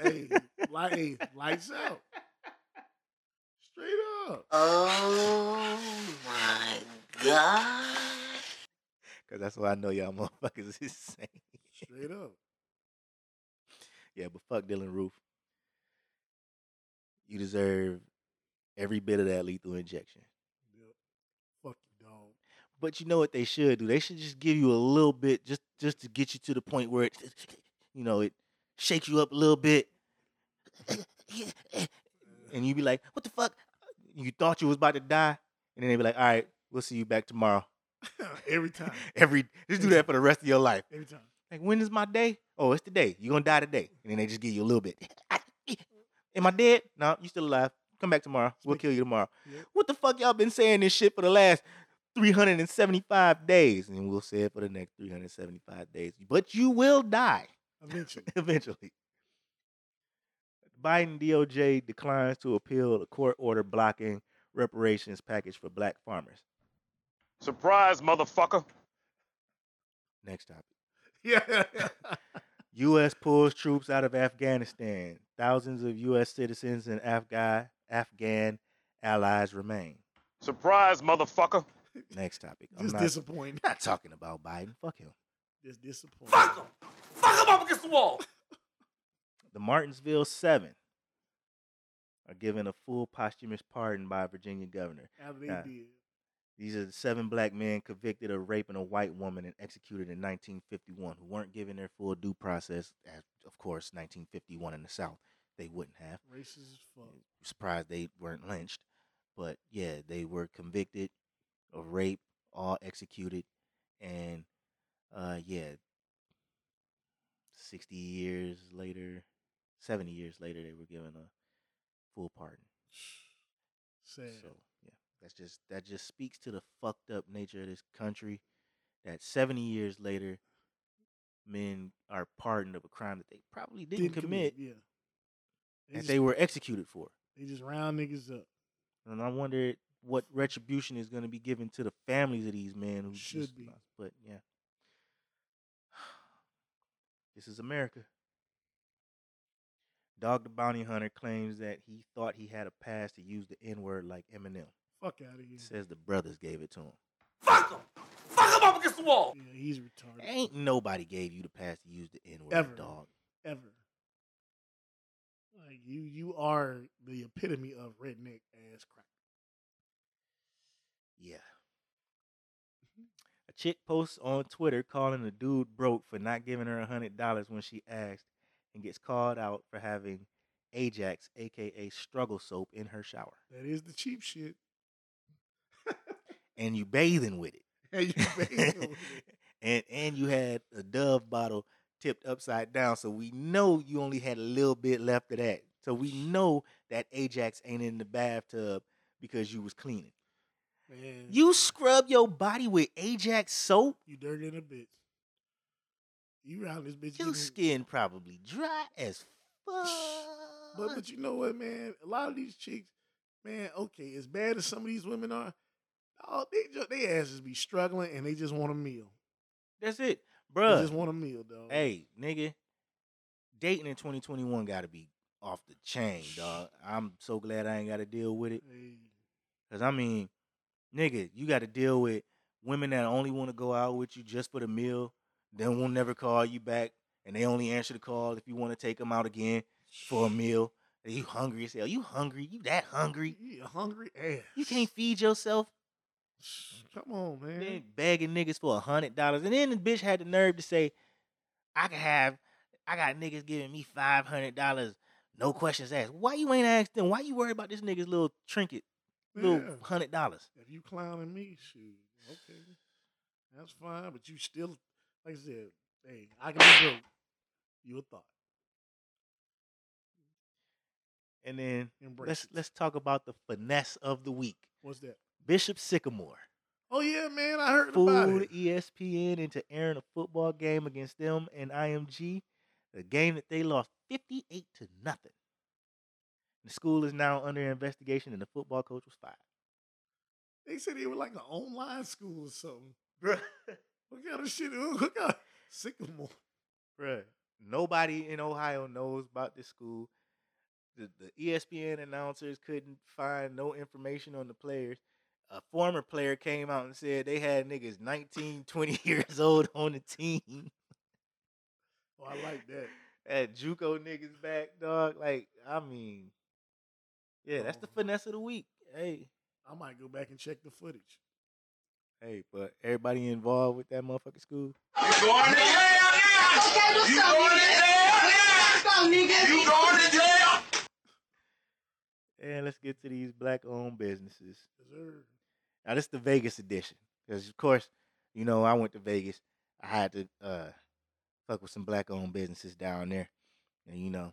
Hey, light, hey, lights out. Straight up. Oh my god. Cause that's what I know y'all motherfuckers is saying. Straight up. Yeah, but fuck Dylann Roof. you deserve every bit of that lethal injection. Yep. Fuck you, dog. But you know what they should do? They should just give you a little bit, just just to get you to the point where it, you know, it shakes you up a little bit, and you be like, "What the fuck?" You thought you was about to die, and then they be like, "All right, we'll see you back tomorrow." Every time. Every just do that for the rest of your life. Every time. Like, when is my day? Oh, it's today. You're gonna die today. And then they just give you a little bit. Am I dead? No, you still alive. Come back tomorrow. We'll kill you tomorrow. Yep. What the fuck y'all been saying this shit for the last 375 days? And we'll say it for the next 375 days. But you will die Eventually. eventually. Biden DOJ declines to appeal a court order blocking reparations package for black farmers. Surprise, motherfucker. Next topic. yeah. U.S. pulls troops out of Afghanistan. Thousands of U.S. citizens and Afghan Afghan allies remain. Surprise, motherfucker. Next topic. I'm Just not, disappointing. not talking about Biden. Fuck him. Just disappointing. Fuck him. Fuck him up against the wall. The Martinsville Seven are given a full posthumous pardon by a Virginia governor. After they Yeah. did. These are the seven black men convicted of raping a white woman and executed in 1951 who weren't given their full due process. As, of course, 1951 in the South, they wouldn't have. Racist as fuck. surprised they weren't lynched. But yeah, they were convicted of rape, all executed, and uh yeah, sixty years later, seventy years later, they were given a full pardon. Sad. So yeah, that's just that just speaks to the fucked up nature of this country. That seventy years later, men are pardoned of a crime that they probably didn't, commit, Yeah. They that just, they were executed for. they just round niggas up. And I wonder what retribution is going to be given to the families of these men who Should just be. lost- But yeah, this is America. Dog the bounty hunter claims that he thought he had a pass to use the N word like Eminem. Fuck out of here. Says the brothers gave it to him. Fuck him. Fuck him up against the wall. Yeah, he's retarded. Ain't nobody gave you the pass to use the N Ever. word, dog. Ever. Like you you are the epitome of redneck ass crack. Yeah. Mm-hmm. A chick posts on Twitter calling a dude broke for not giving her a hundred dollars when she asked, and gets called out for having Ajax, aka struggle soap, in her shower, That is the cheap shit. and you bathing with it, And you bathing with it. and and you had a Dove bottle tipped upside down, so we know you only had a little bit left of that. So we know that Ajax ain't in the bathtub because you was cleaning. Man, You scrub your body with Ajax soap. you dirty in a bitch. You around this bitch. Your skin probably dry as fuck. But but you know what, man? A lot of these chicks, man. Okay, as bad as some of these women are, oh, they just they asses be struggling and they just want a meal. That's it, They bruh. just want a meal, dog. Hey, nigga, dating in 2021 got to be off the chain, dog. I'm so glad I ain't got to deal with it. Hey, Cause I mean, nigga, you got to deal with women that only want to go out with you just for the meal, then will never call you back, and they only answer the call if you want to take them out again for a meal. Are you hungry as hell? You hungry? You that hungry? you hungry ass. You can't feed yourself? Come on, man. Then begging niggas for a hundred dollars, and then the bitch had the nerve to say, "I can have, I got niggas giving me five hundred dollars, no questions asked." Why you ain't asked them? Why you worried about this nigga's little trinket, little Yeah. hundred dollars? If you clowning me, shoot, okay, that's fine. But you still, like I said, hey, I can be broke. You a thought. And then Embrace let's it. let's talk about the finesse of the week. What's that? Bishop Sycamore Oh yeah, man, I heard about fooled it. ESPN into airing a football game against them and IMG, a game that they lost fifty-eight to nothing. The school is now under investigation, and the football coach was fired. They said they were like an online school or something. bro. What kind of shit? What kind of sycamore? bro? nobody in Ohio knows about this school. The, the ESPN announcers couldn't find no information on the players. A former player came out and said they had niggas 19, 20 years old on the team. Oh, I like that. Had Juco niggas back, dog. Like, I mean, Yeah, that's the finesse of the week. Hey, I might go back and check the footage. hey, but everybody involved with that motherfucking school. You going to jail now? Okay, You something, going to jail now? Go, nigga. You going to jail? And let's get to these black owned businesses. Yes. Now this is the Vegas edition. Because of course, you know, I went to Vegas. I had to uh fuck with some black owned businesses down there. And you know,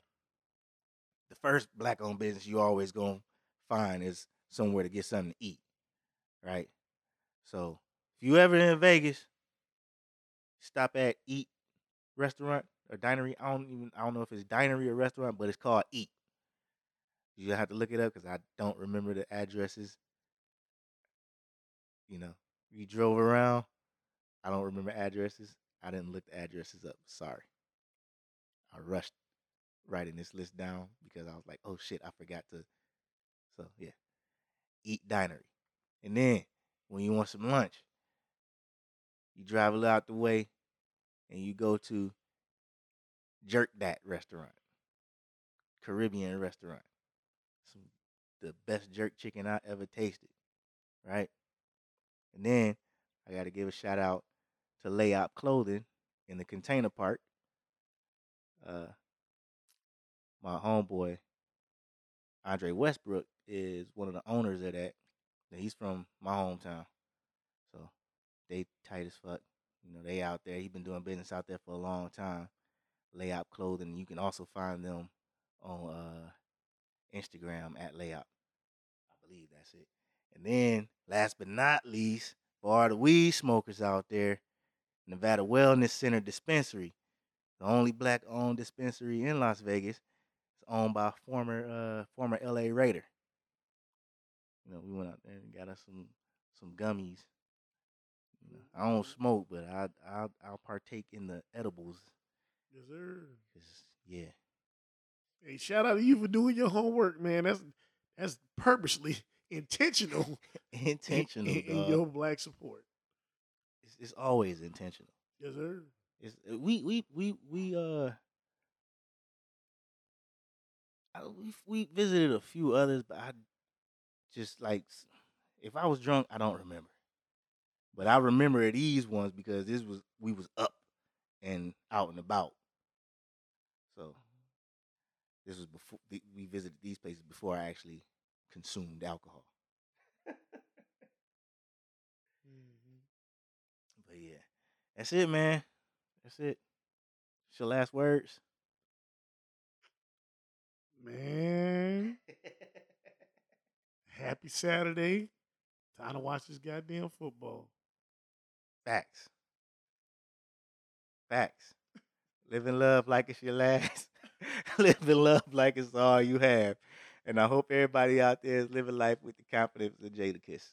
the first black owned business you always gonna find is somewhere to get something to eat. Right? So if you ever in Vegas, stop at Eat Restaurant or Dinery. I don't even I don't know if it's dinery or restaurant, but it's called Eat. You have to look it up because I don't remember the addresses you know, we drove around. I don't remember addresses. I didn't look the addresses up. Sorry. I rushed writing this list down because I was like, oh shit, I forgot to. So yeah, eat dinery. And then when you want some lunch, you drive a little out the way and you go to Jerk Dat restaurant, Caribbean restaurant. Some the best jerk chicken I ever tasted. Right? And then I got to give a shout out to Layop Clothing in the Container Park. Uh, my homeboy Andre Westbrook is one of the owners of that. He's from my hometown, so they tight as fuck. You know, they out there. He's been doing business out there for a long time. Layop Clothing. You can also find them on uh, Instagram at Layop. I believe that's it. And then, last but not least, for all the weed smokers out there, Nevada Wellness Center Dispensary, the only black-owned dispensary in Las Vegas, owned by a former uh, former LA Raider. You know, we went out there and got us some some gummies. You know, I don't smoke, but I I I'll partake in the edibles. Yes, sir. yeah, Hey, shout out to you for doing your homework, man. That's that's purposely intentional intentional. in, in dawg. your black support. It's, it's always intentional. Yes, sir. It's we we we we uh I, we we visited a few others, but I just like if I was drunk, I don't remember. But I remember these ones because this was we was up and out and about. So this was before we we visited these places before I actually consumed alcohol. Mm-hmm. But yeah, that's it, man. That's it. It's your last words. Man, happy Saturday. Time to watch this goddamn football. Facts. Facts. Live in love like it's your last. Live in love like it's all you have. And I hope everybody out there is living life with the confidence of Jadakiss.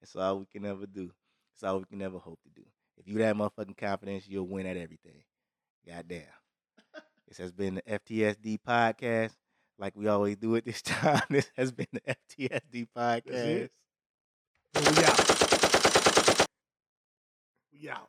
That's all we can ever do. That's all we can ever hope to do. If you that motherfucking confidence, you'll win at everything. Goddamn. this has been the FTSD podcast. Like we always do at this time. This has been the FTSD podcast. We out. We out.